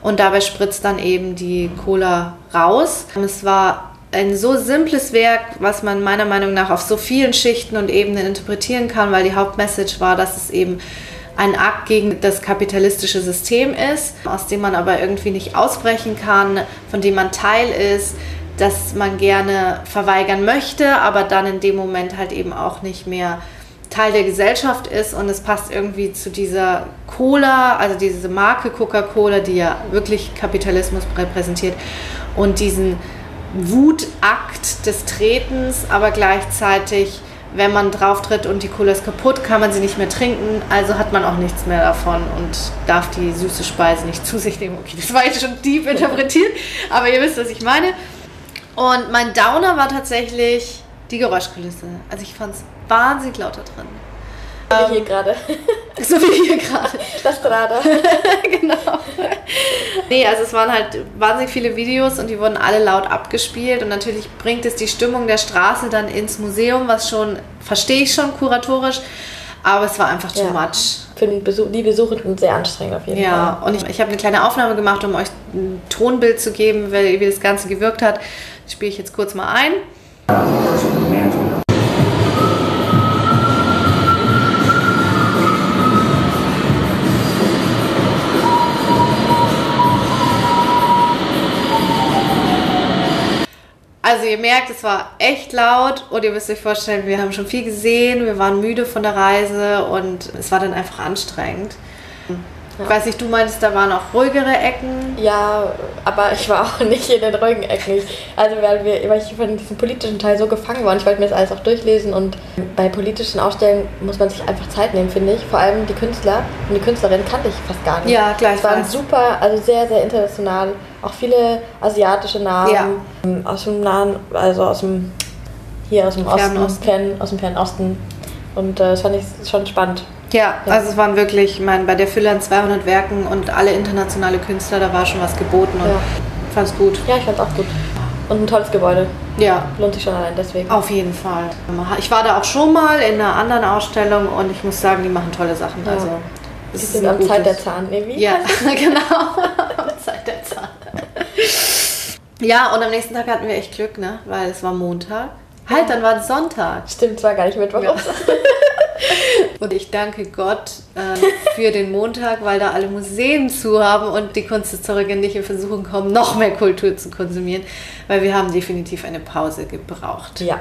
und dabei spritzt dann eben die Cola raus. Es war ein so simples Werk, was man meiner Meinung nach auf so vielen Schichten und Ebenen interpretieren kann, weil die Hauptmessage war, dass es eben ein Akt gegen das kapitalistische System ist, aus dem man aber irgendwie nicht ausbrechen kann, von dem man Teil ist, das man gerne verweigern möchte, aber dann in dem Moment halt eben auch nicht mehr Teil der Gesellschaft ist und es passt irgendwie zu dieser Cola, also diese Marke Coca-Cola, die ja wirklich Kapitalismus repräsentiert und diesen Wutakt des Tretens, aber gleichzeitig, wenn man drauf tritt und die Cola ist kaputt, kann man sie nicht mehr trinken, also hat man auch nichts mehr davon und darf die süße Speise nicht zu sich nehmen. Okay, das war jetzt schon deep interpretiert, aber ihr wisst, was ich meine. Und mein Downer war tatsächlich die Geräuschkulisse. Also ich fand es wahnsinnig laut da drin. So wie hier ähm, gerade. *laughs* So wie hier gerade. *laughs* Das gerade. *laughs* genau. Nee, also es waren halt wahnsinnig viele Videos und die wurden alle laut abgespielt und natürlich bringt es die Stimmung der Straße dann ins Museum, was schon, verstehe ich schon kuratorisch, aber es war einfach too ja. much. Für die, Besuch, die Besuchenden sehr anstrengend auf jeden ja, Fall. Ja, und ich, ich habe eine kleine Aufnahme gemacht, um euch ein Tonbild zu geben, wie das Ganze gewirkt hat. Das spiele ich jetzt kurz mal ein. Also ihr merkt, es war echt laut und ihr müsst euch vorstellen, wir haben schon viel gesehen, wir waren müde von der Reise und es war dann einfach anstrengend. Ja. Ich weiß nicht, du meinst, da waren auch ruhigere Ecken? Ja, aber ich war auch *laughs* nicht in den ruhigen Ecken. Also weil, wir, weil ich von diesem politischen Teil so gefangen war und ich wollte mir das alles auch durchlesen und bei politischen Ausstellen muss man sich einfach Zeit nehmen, finde ich. Vor allem die Künstler und die Künstlerin kannte ich fast gar nicht. Ja, gleich. Es waren super, also sehr, sehr international. Auch viele asiatische Namen ja. aus dem nahen, also aus dem hier aus dem Osten, Osten. aus dem Fernen Osten. Und äh, das fand ich schon spannend. Ja, ja, also es waren wirklich, ich meine, bei der Fülle an 200 Werken und alle internationale Künstler, da war schon was geboten und ja. fand es gut. Ja, ich fand es auch gut. Und ein tolles Gebäude. Ja. Lohnt sich schon allein deswegen. Auf jeden Fall. Ich war da auch schon mal in einer anderen Ausstellung und ich muss sagen, die machen tolle Sachen. Ja. Also, das die sind am. Zeit der Zahn, nee, wie? Ja, *laughs* genau. am Zeit der Zahn. *laughs* ja, und am nächsten Tag hatten wir echt Glück, ne? Weil es war Montag. Halt, dann war es Sonntag. Stimmt, war gar nicht Mittwoch. Ja. *laughs* Und ich danke Gott äh, für den Montag, weil da alle Museen zu haben und die Kunsthistoriker nicht in Versuchung kommen, noch mehr Kultur zu konsumieren, weil wir haben definitiv eine Pause gebraucht. Ja.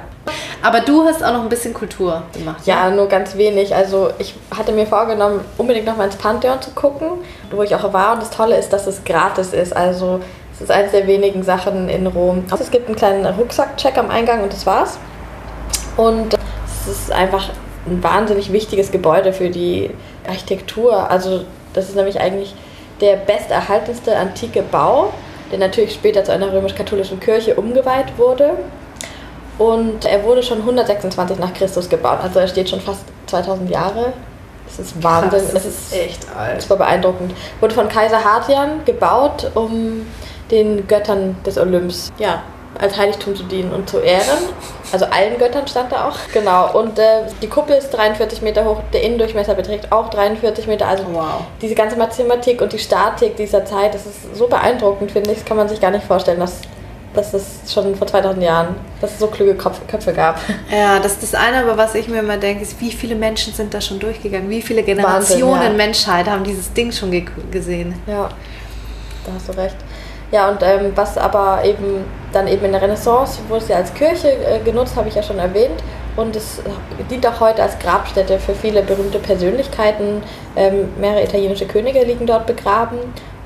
Aber du hast auch noch ein bisschen Kultur gemacht. Ja, ne? nur ganz wenig. Also ich hatte mir vorgenommen, unbedingt noch mal ins Pantheon zu gucken, wo ich auch war. Und das Tolle ist, dass es gratis ist. Also es ist eines der wenigen Sachen in Rom. Also es gibt einen kleinen Rucksackcheck am Eingang und das war's. Und es ist einfach ein wahnsinnig wichtiges Gebäude für die Architektur. Also das ist nämlich eigentlich der besterhaltenste antike Bau, der natürlich später zu einer römisch-katholischen Kirche umgeweiht wurde. Und er wurde schon 126 nach Christus gebaut, also er steht schon fast 2000 Jahre. Das ist Wahnsinn. Krass, das ist echt alt. Das war beeindruckend. Wurde von Kaiser Hadrian gebaut, um den Göttern des Olymps ja, als Heiligtum zu dienen und zu ehren. Also allen Göttern stand da auch. Genau. Und äh, die Kuppel ist 43 Meter hoch, der Innendurchmesser beträgt auch 43 Meter. Also wow. diese ganze Mathematik und die Statik dieser Zeit, das ist so beeindruckend, finde ich. Das kann man sich gar nicht vorstellen, dass, dass es schon vor 2000 Jahren, dass es so kluge Köpfe gab. Ja, das ist das eine, aber was ich mir immer denke, ist, wie viele Menschen sind da schon durchgegangen? Wie viele Generationen Wahnsinn, ja. Menschheit haben dieses Ding schon ge gesehen? Ja, da hast du recht. Ja, und ähm, was aber eben dann eben in der Renaissance wurde es ja als Kirche äh, genutzt, habe ich ja schon erwähnt. Und es dient auch heute als Grabstätte für viele berühmte Persönlichkeiten. Ähm, mehrere italienische Könige liegen dort begraben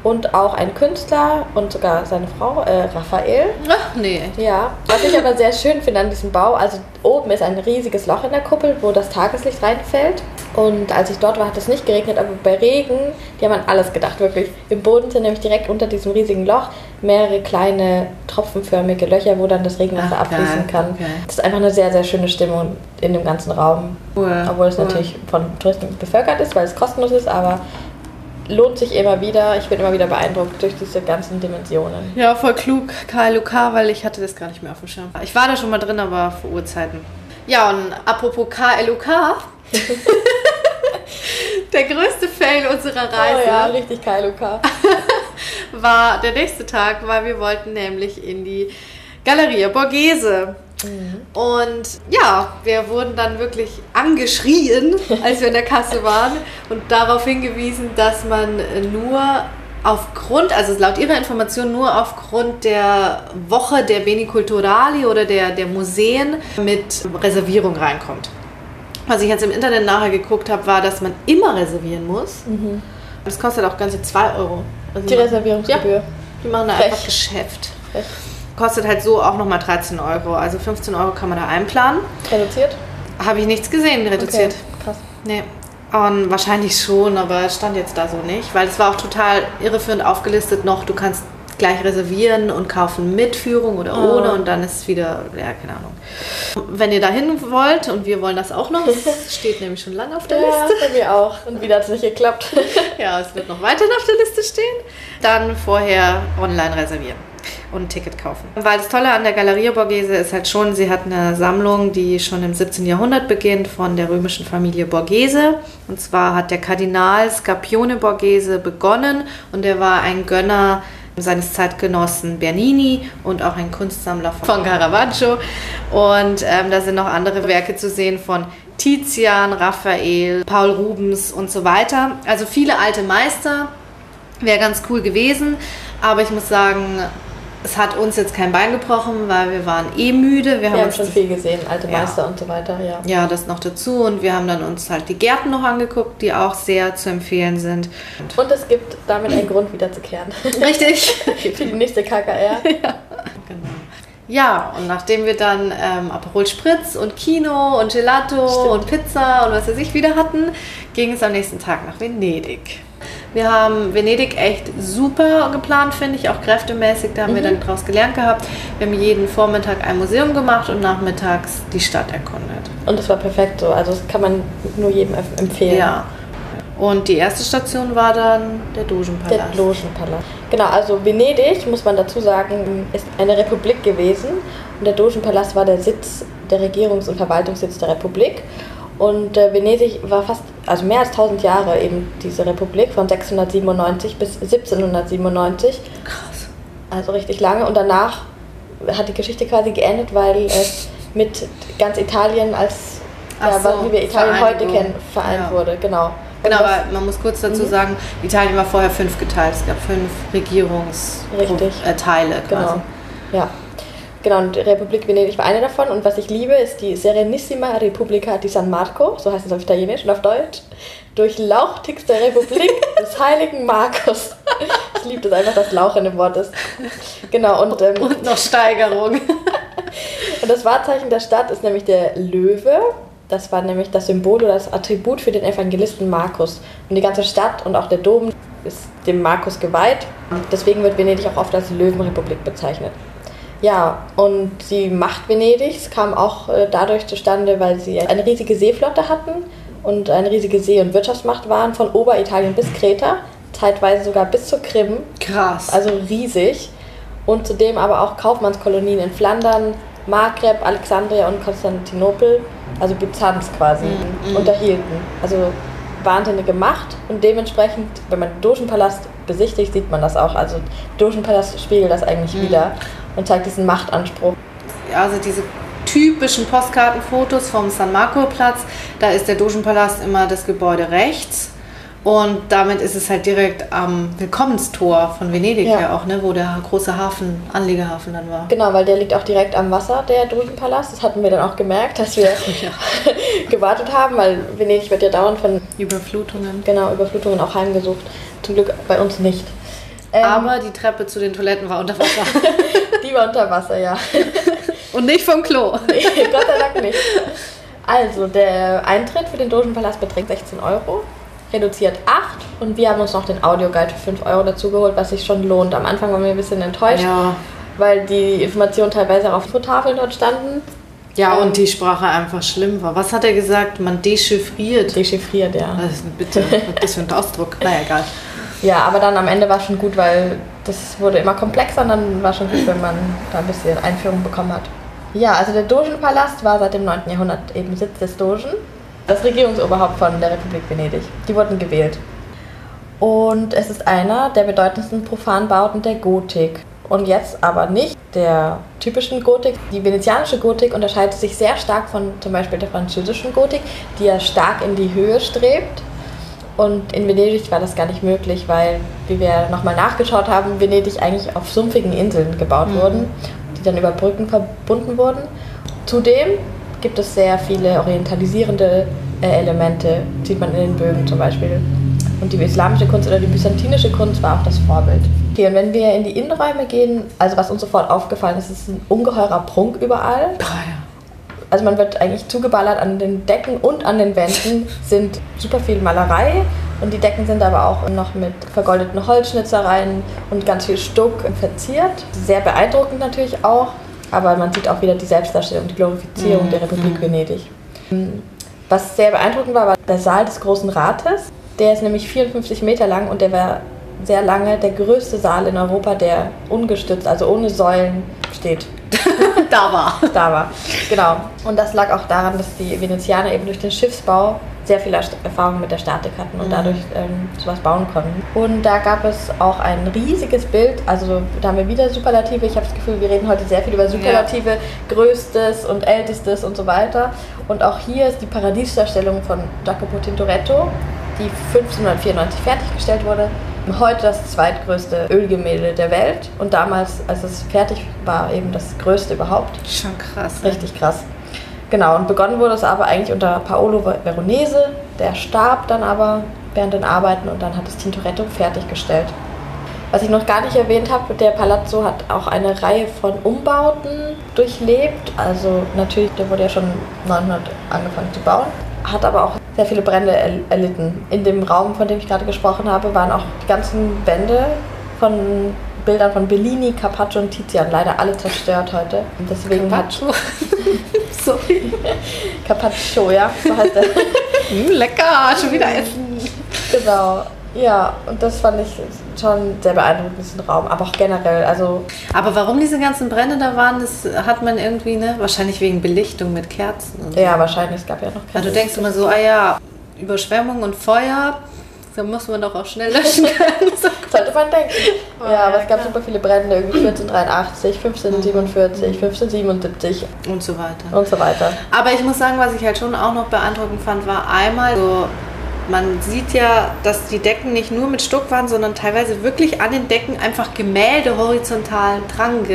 und auch ein Künstler und sogar seine Frau, äh, Raphael. Ach, nee. Ja, was ich aber sehr schön finde an diesem Bau, also oben ist ein riesiges Loch in der Kuppel, wo das Tageslicht reinfällt. Und als ich dort war, hat es nicht geregnet, aber bei Regen, die haben an alles gedacht, wirklich. Im Boden sind nämlich direkt unter diesem riesigen Loch mehrere kleine tropfenförmige Löcher, wo dann das Regenwasser Ach, abfließen kann. Okay. Das ist einfach eine sehr, sehr schöne Stimmung in dem ganzen Raum. Cool. Obwohl es cool. natürlich von Touristen bevölkert ist, weil es kostenlos ist, aber lohnt sich immer wieder. Ich bin immer wieder beeindruckt durch diese ganzen Dimensionen. Ja, voll klug, KLUK, weil ich hatte das gar nicht mehr auf dem Schirm. Ich war da schon mal drin, aber vor Urzeiten. Ja, und apropos KLUK, *laughs* der größte Fail unserer Reise Oh ja, richtig KLUK. *laughs* war der nächste Tag, weil wir wollten nämlich in die Galleria Borghese. Und ja, wir wurden dann wirklich angeschrien, als wir in der Kasse waren und darauf hingewiesen, dass man nur aufgrund, also laut ihrer Information nur aufgrund der Woche der Beni Culturali oder der, der Museen mit Reservierung reinkommt. Was ich jetzt im Internet nachher geguckt habe, war, dass man immer reservieren muss. Das kostet auch ganze 2 Euro. Also Die Reservierungsgebühr. Ja, die machen da Frech. einfach Geschäft. Frech. Kostet halt so auch nochmal 13 Euro. Also 15 Euro kann man da einplanen. Reduziert? Habe ich nichts gesehen, reduziert. Okay, krass. Nee. Und wahrscheinlich schon, aber es stand jetzt da so nicht. Weil es war auch total irreführend aufgelistet noch. Du kannst gleich reservieren und kaufen mit Führung oder Oh. ohne und dann ist es wieder, ja, keine Ahnung. Wenn ihr dahin wollt und wir wollen das auch noch, es *laughs* steht nämlich schon lange auf der Ja, Liste. bei mir auch. Und wieder hat es nicht geklappt. *laughs* Ja, es wird noch weiterhin auf der Liste stehen. Dann vorher online reservieren und ein Ticket kaufen. Weil das Tolle an der Galleria Borghese ist halt schon, sie hat eine Sammlung, die schon im 17. Jahrhundert beginnt von der römischen Familie Borghese. Und zwar hat der Kardinal Scapione Borghese begonnen und er war ein Gönner seines Zeitgenossen Bernini und auch ein Kunstsammler von Caravaggio. Und ähm, da sind noch andere Werke zu sehen von Tizian, Raphael, Paul Rubens und so weiter. Also viele alte Meister. Wäre ganz cool gewesen. Aber ich muss sagen, es hat uns jetzt kein Bein gebrochen, weil wir waren eh müde. Wir haben Wir haben schon viel gesehen, alte Ja. Meister und so weiter, ja. ja, das noch dazu und wir haben dann uns halt die Gärten noch angeguckt, die auch sehr zu empfehlen sind. Und es gibt damit einen Grund wiederzukehren. *laughs* Richtig. *laughs* Für die nächste KKR. *laughs* Genau. Ja, und nachdem wir dann ähm, Aperol Spritz und Kino und Gelato Stimmt. und Pizza und was weiß ich wieder hatten, ging es am nächsten Tag nach Venedig. Wir haben Venedig echt super geplant, finde ich, auch kräftemäßig. Da haben wir dann draus gelernt gehabt. Wir haben jeden Vormittag ein Museum gemacht und nachmittags die Stadt erkundet. Und das war perfekt so. Also das kann man nur jedem empf- empfehlen. Ja. Und die erste Station war dann der Der Dogenpalast. Genau, also Venedig, muss man dazu sagen, ist eine Republik gewesen. Und der Dogenpalast war der Sitz, der Regierungs- und Verwaltungssitz der Republik. Und äh, Venedig war fast, also mehr als 1000 Jahre eben diese Republik, von 697 bis 1797. Krass. Also richtig lange. Und danach hat die Geschichte quasi geendet, weil es mit ganz Italien als, Ach ja, so, was- wie wir Italien heute kennen, vereint Ja. wurde. Genau. Genau, aber man muss kurz dazu Mhm. sagen, Italien war vorher fünf geteilt. Es gab fünf Regierungsteile äh, Teile quasi. Genau. Ja. Genau, und Republik Venedig war eine davon. Und was ich liebe, ist die Serenissima Repubblica di San Marco, so heißt es auf Italienisch und auf Deutsch. Durchlauchtigste Republik *laughs* des heiligen Markus. Ich liebe das einfach, dass Lauch in dem Wort ist. Genau, und, ähm, Und noch Steigerung. *laughs* und das Wahrzeichen der Stadt ist nämlich der Löwe. Das war nämlich das Symbol oder das Attribut für den Evangelisten Markus. Und die ganze Stadt und auch der Dom ist dem Markus geweiht. Deswegen wird Venedig auch oft als Löwenrepublik bezeichnet. Ja, und die Macht Venedigs kam auch äh, dadurch zustande, weil sie eine riesige Seeflotte hatten und eine riesige See- und Wirtschaftsmacht waren, von Oberitalien bis Kreta, zeitweise sogar bis zur Krim, Krass. also riesig. Und zudem aber auch Kaufmannskolonien in Flandern, Maghreb, Alexandria und Konstantinopel, also Byzanz quasi, Mhm. unterhielten. Also wahnsinnige Macht und dementsprechend, wenn man den Dogenpalast besichtigt, sieht man das auch. Also Dogenpalast spiegelt das eigentlich Mhm. wieder und zeigt diesen Machtanspruch. also diese typischen Postkartenfotos vom San Marco Platz, da ist der Dogenpalast immer das Gebäude rechts Und damit ist es halt direkt am Willkommenstor von Venedig ja, Ja. auch, ne, wo der große Hafen, Anlegerhafen dann war. Genau, weil der liegt auch direkt am Wasser, der Dogenpalast. Das hatten wir dann auch gemerkt, dass wir *laughs* Ja. *laughs* gewartet haben, weil Venedig wird ja dauernd von Überflutungen. genau, Überflutungen auch heimgesucht. Zum Glück bei uns nicht. Ähm, Aber die Treppe zu den Toiletten war unter Wasser. *laughs* die war unter Wasser, ja. *laughs* Und nicht vom Klo. *laughs* Gott sei Dank nicht. Also, der Eintritt für den Dogenpalast beträgt 16 Euro, reduziert 8 und wir haben uns noch den Audioguide für 5 Euro dazu geholt, was sich schon lohnt. Am Anfang waren wir ein bisschen enttäuscht, Ja. weil die Informationen teilweise auch auf Infotafeln dort standen. Ja, Ähm, und die Sprache einfach schlimm war. Was hat er gesagt? Man dechiffriert. Dechiffriert, ja. Also bitte, was ist für ein Ausdruck? Na egal. Ja, aber dann am Ende war es schon gut, weil das wurde immer komplexer und dann war schon gut, wenn man da ein bisschen Einführung bekommen hat. Ja, also der Dogenpalast war seit dem 9. Jahrhundert eben Sitz des Dogen, das Regierungsoberhaupt von der Republik Venedig. Die wurden gewählt. Und es ist einer der bedeutendsten Profanbauten der Gotik. Und jetzt aber nicht der typischen Gotik. Die venezianische Gotik unterscheidet sich sehr stark von zum Beispiel der französischen Gotik, die ja stark in die Höhe strebt. Und in Venedig war das gar nicht möglich, weil, wie wir nochmal nachgeschaut haben, Venedig eigentlich auf sumpfigen Inseln gebaut wurden, die dann über Brücken verbunden wurden. Zudem gibt es sehr viele orientalisierende äh, Elemente, sieht man in den Bögen zum Beispiel. Und die islamische Kunst oder die byzantinische Kunst war auch das Vorbild. Okay, und wenn wir in die Innenräume gehen, also was uns sofort aufgefallen ist, ist ein ungeheurer Prunk überall Ah, ja. Also man wird eigentlich zugeballert an den Decken und an den Wänden sind super viel Malerei und die Decken sind aber auch noch mit vergoldeten Holzschnitzereien und ganz viel Stuck verziert. Sehr beeindruckend natürlich auch, aber man sieht auch wieder die Selbstdarstellung, die Glorifizierung Mhm, der Republik Venedig. Was sehr beeindruckend war, war der Saal des Großen Rates. Der ist nämlich 54 Meter lang und der war sehr lange der größte Saal in Europa, der ungestützt, also ohne Säulen steht *laughs* *laughs* Da war. da war. Genau. Und das lag auch daran, dass die Venezianer eben durch den Schiffsbau sehr viel Erfahrung mit der Statik hatten und dadurch ähm, sowas bauen konnten. Und da gab es auch ein riesiges Bild, also da haben wir wieder Superlative. Ich habe das Gefühl, wir reden heute sehr viel über Superlative, größtes und ältestes und so weiter. Und auch hier ist die Paradiesdarstellung von Jacopo Tintoretto, die 1594 fertiggestellt wurde. Heute das zweitgrößte Ölgemälde der Welt und damals, als es fertig war, eben das größte überhaupt. Schon krass. ne? Richtig krass. Genau, und begonnen wurde es aber eigentlich unter Paolo Veronese. Der starb dann aber während den Arbeiten und dann hat es Tintoretto fertiggestellt. Was ich noch gar nicht erwähnt habe, der Palazzo hat auch eine Reihe von Umbauten durchlebt. Also natürlich, der wurde ja schon 900 angefangen zu bauen, hat aber auch sehr viele Brände er erlitten. In dem Raum, von dem ich gerade gesprochen habe, waren auch die ganzen Wände von Bildern von Bellini, Carpaccio und Tizian leider alle zerstört heute. Und deswegen hat Carpaccio. *laughs* Sorry. Carpaccio, ja, so heißt er. Mm, *laughs* lecker, schon wieder *laughs* essen. genau. Ja, und das fand ich schon sehr beeindruckend, diesen Raum. Aber auch generell, also Aber warum diese ganzen Brände da waren, das hat man irgendwie, ne? Wahrscheinlich wegen Belichtung mit Kerzen. Und so. ja, wahrscheinlich, es gab ja noch Ja, du denkst immer so, ah ja, Überschwemmung und Feuer, da muss man doch auch schnell löschen *laughs* können. So. Sollte man denken. Oh, ja, aber ja, es gab klar. super viele Brände, irgendwie 1483, 1547, 1577 Und so weiter. und so weiter. Aber ich muss sagen, was ich halt schon auch noch beeindruckend fand, war einmal so, man sieht ja, dass die Decken nicht nur mit Stuck waren, sondern teilweise wirklich an den Decken einfach Gemälde horizontal dran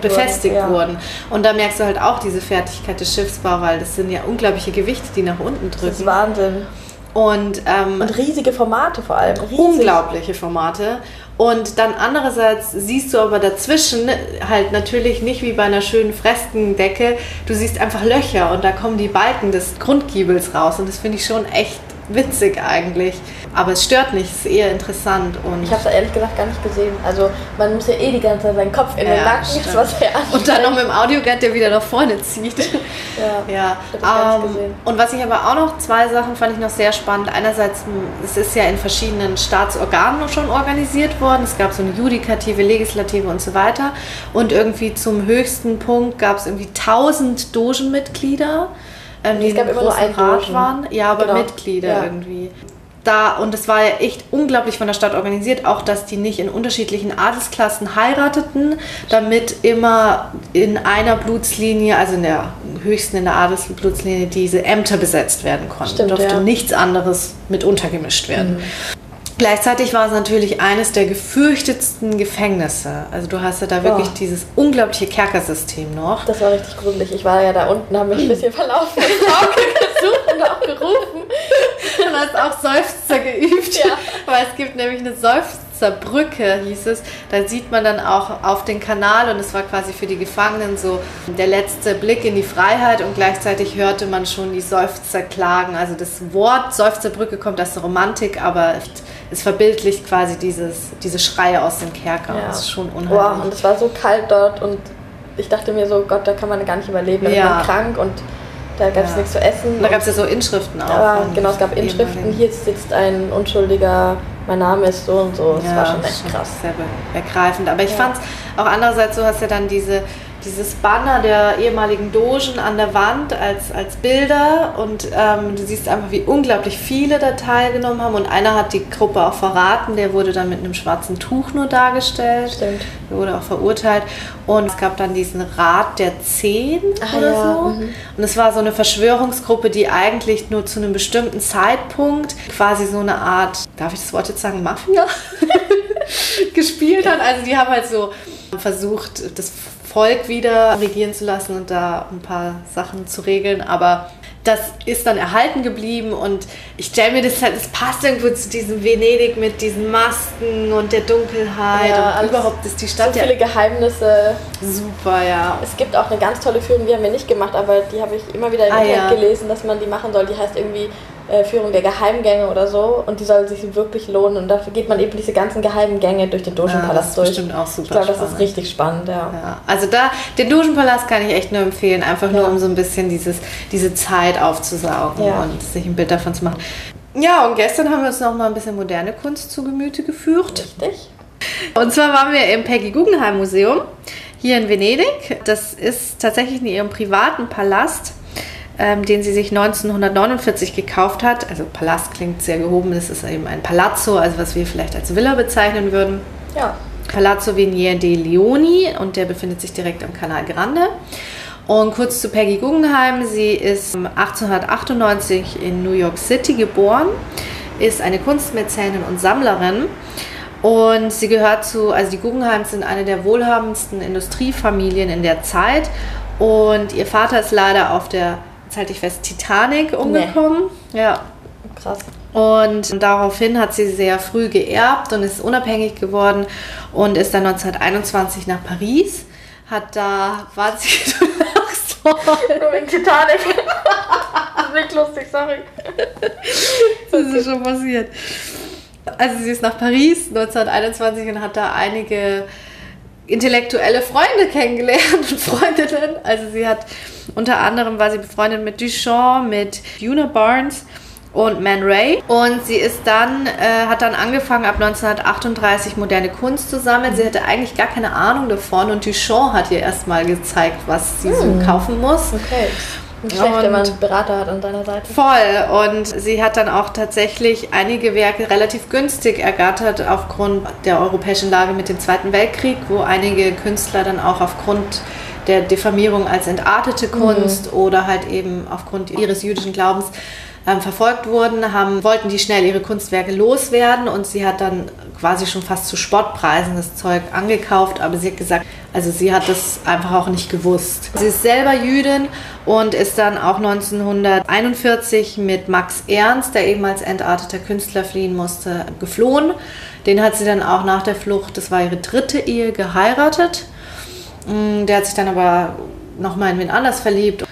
befestigt wurden, ja. wurden. Und da merkst du halt auch diese Fertigkeit des Schiffsbau, weil das sind ja unglaubliche Gewichte, die nach unten Das ist drücken. Wahnsinn. Und, ähm, Und riesige Formate vor allem. Riesig. unglaubliche Formate. Und dann andererseits siehst du aber dazwischen halt natürlich nicht wie bei einer schönen Freskendecke, du siehst einfach Löcher und da kommen die Balken des Grundgiebels raus und das finde ich schon echt witzig eigentlich. Aber es stört nicht, es ist eher interessant und Ich habe es ehrlich gesagt gar nicht gesehen. Also man muss ja eh die ganze Zeit seinen Kopf in den Ja, Nacken, stimmt. was sehr und dann noch mit dem Audioguide, der wieder nach vorne zieht. *laughs* Ja. Ja, Ich gar nicht ähm, gesehen. und was ich aber auch noch, zwei Sachen fand ich noch sehr spannend. Einerseits, es ist ja in verschiedenen Staatsorganen schon organisiert worden. Es gab so eine Judikative, Legislative und so weiter. Und irgendwie zum höchsten Punkt gab es irgendwie 1000 Dogenmitglieder, ähm, die Es gab immer nur einen Rat waren. Ja, aber Genau. Mitglieder Ja. irgendwie. da, und es war ja echt unglaublich von der Stadt organisiert, auch dass die nicht in unterschiedlichen Adelsklassen heirateten, damit immer in einer Blutslinie, also in der höchsten in der Adelsblutslinie, diese Ämter besetzt werden konnten. Stimmt, durfte ja. nichts anderes mit untergemischt werden. Gleichzeitig war es natürlich eines der gefürchtetsten Gefängnisse. Also du hast ja da wirklich Ja. dieses unglaubliche Kerkersystem noch. Das war richtig gruselig. Ich war ja da unten, habe mich ein bisschen verlaufen gesucht und auch gerufen. Du hast auch Seufzer geübt. Ja. Weil es gibt nämlich eine Seufzerbrücke, hieß es. Da sieht man dann auch auf den Kanal und es war quasi für die Gefangenen so der letzte Blick in die Freiheit und gleichzeitig hörte man schon die Seufzer klagen. Also das Wort Seufzerbrücke kommt aus der Romantik, aber es verbildlicht quasi dieses, diese Schreie aus dem Kerker. Ja. Das ist schon unheimlich. und es war so kalt dort und ich dachte mir so, Gott, da kann man gar nicht überleben. Da Ja. man krank und da gab es Ja. nichts zu essen. Und da gab es ja so Inschriften auch. Ja, genau, es gab Inschriften, hier sitzt ein Unschuldiger, mein Name ist so und so. Das war schon echt schon krass. Sehr ergreifend. Aber ich Ja. fand es auch andererseits, du hast ja dann diese, dieses Banner der ehemaligen Dogen an der Wand als, als Bilder und ähm, du siehst einfach, wie unglaublich viele da teilgenommen haben und einer hat die Gruppe auch verraten, der wurde dann mit einem schwarzen Tuch nur dargestellt. Stimmt. Der wurde auch verurteilt. Und es gab dann diesen Rat der Zehn Ah, oder ja, so. mhm. Und es war so eine Verschwörungsgruppe, die eigentlich nur zu einem bestimmten Zeitpunkt quasi so eine Art, darf ich das Wort jetzt sagen, Mafia *laughs* gespielt hat. Also die haben halt so versucht, das Volk wieder regieren zu lassen und da ein paar Sachen zu regeln. Aber das ist dann erhalten geblieben und ich stelle mir das halt, das passt irgendwo zu diesem Venedig mit diesen Masken und der Dunkelheit Ja, und überhaupt ist die So Stadt ja viele Geheimnisse. super, ja. Es gibt auch eine ganz tolle Führung, die haben wir nicht gemacht, aber die habe ich immer wieder im Ah, Internet ja. gelesen, dass man die machen soll. Die heißt irgendwie äh, Führung der Geheimgänge oder so und die soll sich wirklich lohnen und dafür geht man eben diese ganzen geheimen Gänge durch den Ja, das Dogenpalast ist durch. bestimmt auch super Ich glaube, das ist richtig spannend, ja. Ja, also da, den Dogenpalast kann ich echt nur empfehlen, einfach nur Ja. um so ein bisschen dieses, diese Zeit aufzusaugen Ja. und sich ein Bild davon zu machen. Ja, und gestern haben wir uns noch mal ein bisschen moderne Kunst zu Gemüte geführt. Richtig? Und zwar waren wir im Peggy Guggenheim Museum hier in Venedig. Das ist tatsächlich in ihrem privaten Palast, ähm, den sie sich 1949 gekauft hat. Also Palast klingt sehr gehoben, das ist eben ein Palazzo, also was wir vielleicht als Villa bezeichnen würden. Ja. Palazzo Venier dei Leoni und der befindet sich direkt am Canal Grande. Und kurz zu Peggy Guggenheim. Sie ist 1898 in New York City geboren, ist eine Kunstmäzenin und Sammlerin. Und sie gehört zu, also die Guggenheims sind eine der wohlhabendsten Industriefamilien in der Zeit. Und ihr Vater ist leider auf der, jetzt halte ich fest, Titanic umgekommen. Ja, Krass. und daraufhin hat sie sehr früh geerbt und ist unabhängig geworden und ist dann 1921 nach Paris. Hat da, war sie, *laughs* du lachst. Nur wegen Titanic. das ist nicht lustig, sorry. Das ist schon passiert. Also sie ist nach Paris 1921 und hat da einige intellektuelle Freunde kennengelernt und Freundinnen. Also sie hat unter anderem war sie befreundet mit Duchamp, mit Una Barnes und Man Ray. Und sie ist dann, äh, hat dann angefangen ab 1938 moderne Kunst zu sammeln. Sie hatte eigentlich gar keine Ahnung davon und Duchamp hat ihr erstmal gezeigt, was sie so kaufen muss. Okay. Nicht schlecht, wenn Und- man einen Berater hat an seiner Seite. Voll. Und sie hat dann auch tatsächlich einige Werke relativ günstig ergattert aufgrund der europäischen Lage mit dem Zweiten Weltkrieg, wo einige Künstler dann auch aufgrund der Diffamierung als entartete Kunst oder halt eben aufgrund ihres jüdischen Glaubens ähm, verfolgt wurden, haben, wollten die schnell ihre Kunstwerke loswerden und sie hat dann quasi schon fast zu Spottpreisen das Zeug angekauft, aber sie hat gesagt, also sie hat das einfach auch nicht gewusst. Sie ist selber Jüdin und ist dann auch 1941 mit Max Ernst, der eben als entarteter Künstler fliehen musste, geflohen. Den hat sie dann auch nach der Flucht, das war ihre dritte Ehe, geheiratet. Mm, Der hat sich dann aber nochmal in wen anders verliebt.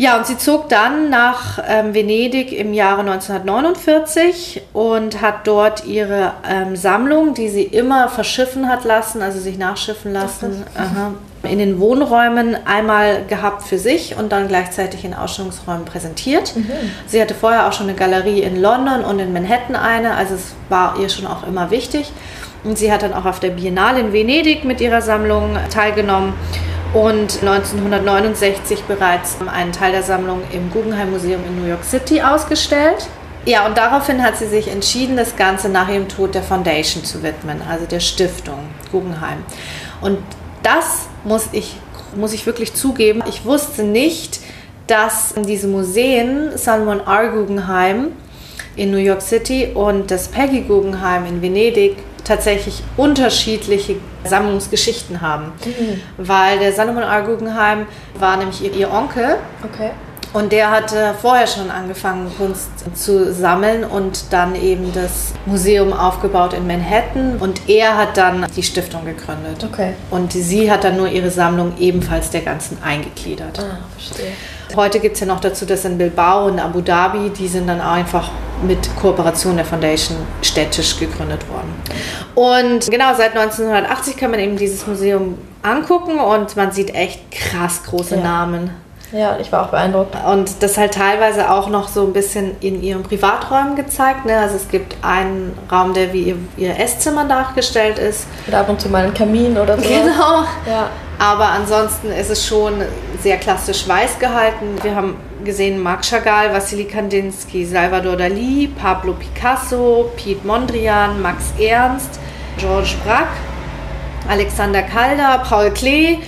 Ja, und sie zog dann nach ähm, Venedig im Jahre 1949 und hat dort ihre ähm, Sammlung, die sie immer verschiffen hat lassen, also sich nachschiffen lassen, aha, in den Wohnräumen einmal gehabt für sich und dann gleichzeitig in Ausstellungsräumen präsentiert. Sie hatte vorher auch schon eine Galerie in London und in Manhattan eine, also es war ihr schon auch immer wichtig. Und sie hat dann auch auf der Biennale in Venedig mit ihrer Sammlung teilgenommen und 1969 bereits einen Teil der Sammlung im Guggenheim Museum in New York City ausgestellt. Ja, und daraufhin hat sie sich entschieden, das Ganze nach ihrem Tod der Foundation zu widmen, also der Stiftung Guggenheim. Und das muss ich, muss ich wirklich zugeben. Ich wusste nicht, dass diese Museen, Salomon R. Guggenheim in New York City und das Peggy Guggenheim in Venedig, tatsächlich unterschiedliche Sammlungsgeschichten haben. Mhm. Weil der Salomon R. Guggenheim war nämlich ihr, ihr Onkel. Okay. Und der hatte vorher schon angefangen, Kunst zu sammeln und dann eben das Museum aufgebaut in Manhattan. Und er hat dann die Stiftung gegründet. Okay. Und sie hat dann nur ihre Sammlung ebenfalls der ganzen eingegliedert. Ah, verstehe. Heute gibt es ja noch dazu, dass in Bilbao und Abu Dhabi, die sind dann einfach mit Kooperation der Foundation städtisch gegründet worden. Und genau, seit 1980 kann man eben dieses Museum angucken und man sieht echt krass große Ja. Namen. Ja, ich war auch beeindruckt. Und das halt teilweise auch noch so ein bisschen in ihren Privaträumen gezeigt. Ne? Also es gibt einen Raum, der wie ihr, ihr Esszimmer nachgestellt ist. Mit ab und zu mal einen Kamin oder so. *laughs* Genau. Ja. Aber ansonsten ist es schon sehr klassisch weiß gehalten. Wir haben gesehen Marc Chagall, Wassily Kandinsky, Salvador Dali, Pablo Picasso, Piet Mondrian, Max Ernst, Georges Braque, Alexander Calder, Paul Klee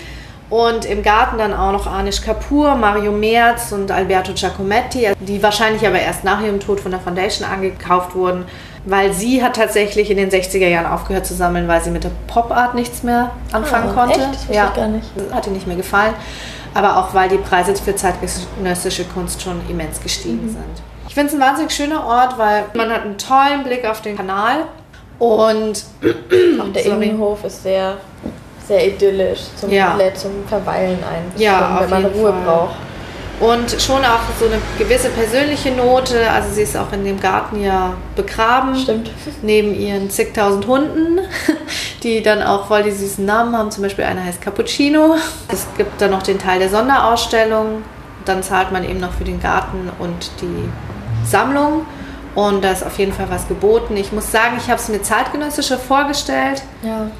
und im Garten dann auch noch Anish Kapoor, Mario Merz und Alberto Giacometti, die wahrscheinlich aber erst nach ihrem Tod von der Foundation angekauft wurden, weil sie hat tatsächlich in den 60er Jahren aufgehört zu sammeln, weil sie mit der Pop-Art nichts mehr anfangen Ah, konnte. echt? Das wusste ich gar nicht. Hat ihr nicht mehr gefallen, aber auch weil die Preise für zeitgenössische Kunst schon immens gestiegen Mhm. sind. Ich finde es ein wahnsinnig schöner Ort, weil man hat einen tollen Blick auf den Kanal und Auch der *clears throat* Sorry. Innenhof ist sehr, sehr idyllisch. Zum, Ja. zum Verweilen ein. Ja, wenn man Ruhe Fall. braucht. Und schon auch so eine gewisse persönliche Note. Also sie ist auch in dem Garten ja begraben. Stimmt. Neben ihren zigtausend Hunden, *laughs* die dann auch voll die süßen Namen haben. Zum Beispiel einer heißt Cappuccino. Es gibt dann noch den Teil der Sonderausstellung. Dann zahlt man eben noch für den Garten und die Sammlung. Und da ist auf jeden Fall was geboten. Ich muss sagen, ich habe es mir zeitgenössischer vorgestellt, Ja.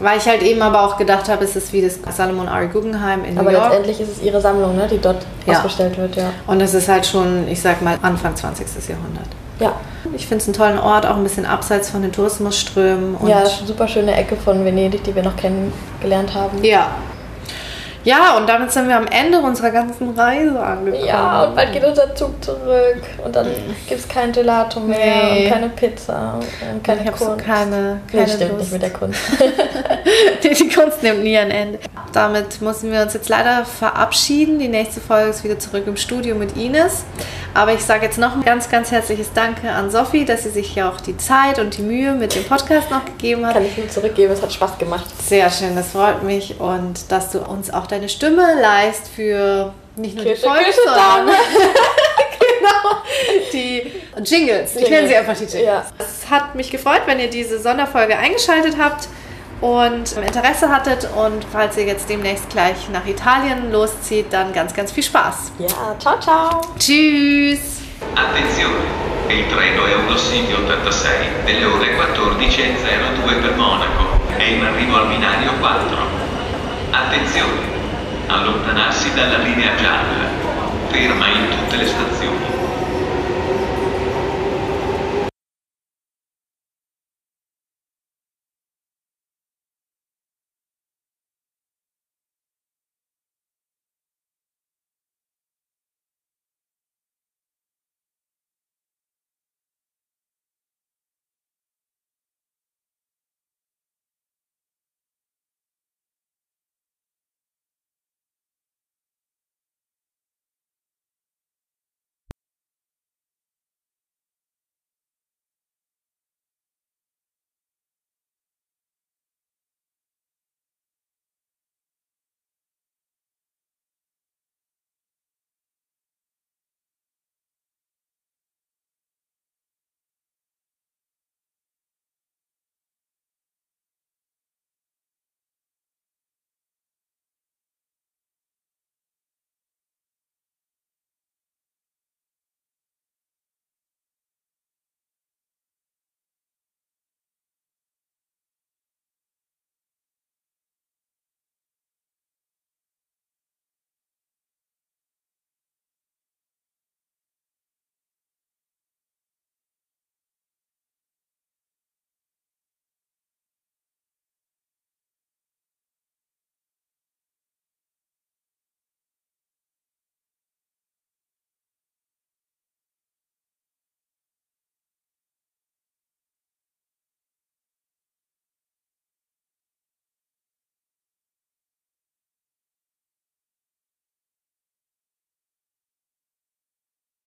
Weil ich halt eben aber auch gedacht habe, es ist wie das Salomon R. Guggenheim in Aber New York. letztendlich ist es ihre Sammlung, ne, die dort Ja. ausgestellt wird, ja. Und es ist halt schon, ich sag mal, Anfang 20. Jahrhundert. Ja, Ich finde es einen tollen Ort, auch ein bisschen abseits von den Tourismusströmen. Und ja, super schöne Ecke von Venedig, die wir noch kennengelernt haben. ja. Ja, und damit sind wir am Ende unserer ganzen Reise angekommen. Ja, und bald geht unser Zug zurück und dann gibt es kein Gelato mehr Nee. und keine Pizza und keine ich habe so Kunst. keine, Nee, keine stimmt Lust. nicht mit der Kunst. Die, *laughs* die Kunst nimmt nie ein Ende. Damit müssen wir uns jetzt leider verabschieden. Die nächste Folge ist wieder zurück im Studio mit Ines. Aber ich sage jetzt noch ein ganz, ganz herzliches Danke an Sophie, dass sie sich ja auch die Zeit und die Mühe mit dem Podcast noch gegeben hat. Kann ich nur zurückgeben, es hat Spaß gemacht. Sehr schön, das freut mich. Und dass du uns auch deine Stimme leist für nicht nur die Kirsche, Folge, sondern *laughs* genau, die Jingles. Ich nenne sie einfach die Jingles. Ja. Es hat mich gefreut, wenn ihr diese Sonderfolge eingeschaltet habt und Interesse hattet. Und falls ihr jetzt demnächst gleich nach Italien loszieht, dann ganz, ganz viel Spaß. Ja, ciao, ciao. Tschüss! Attenzione! Il treno è uno City 86 delle ore 14.02 per Monaco. È in arrivo al binario 4. Attenzione! Allontanarsi dalla linea gialla. Ferma in tutte le stazioni.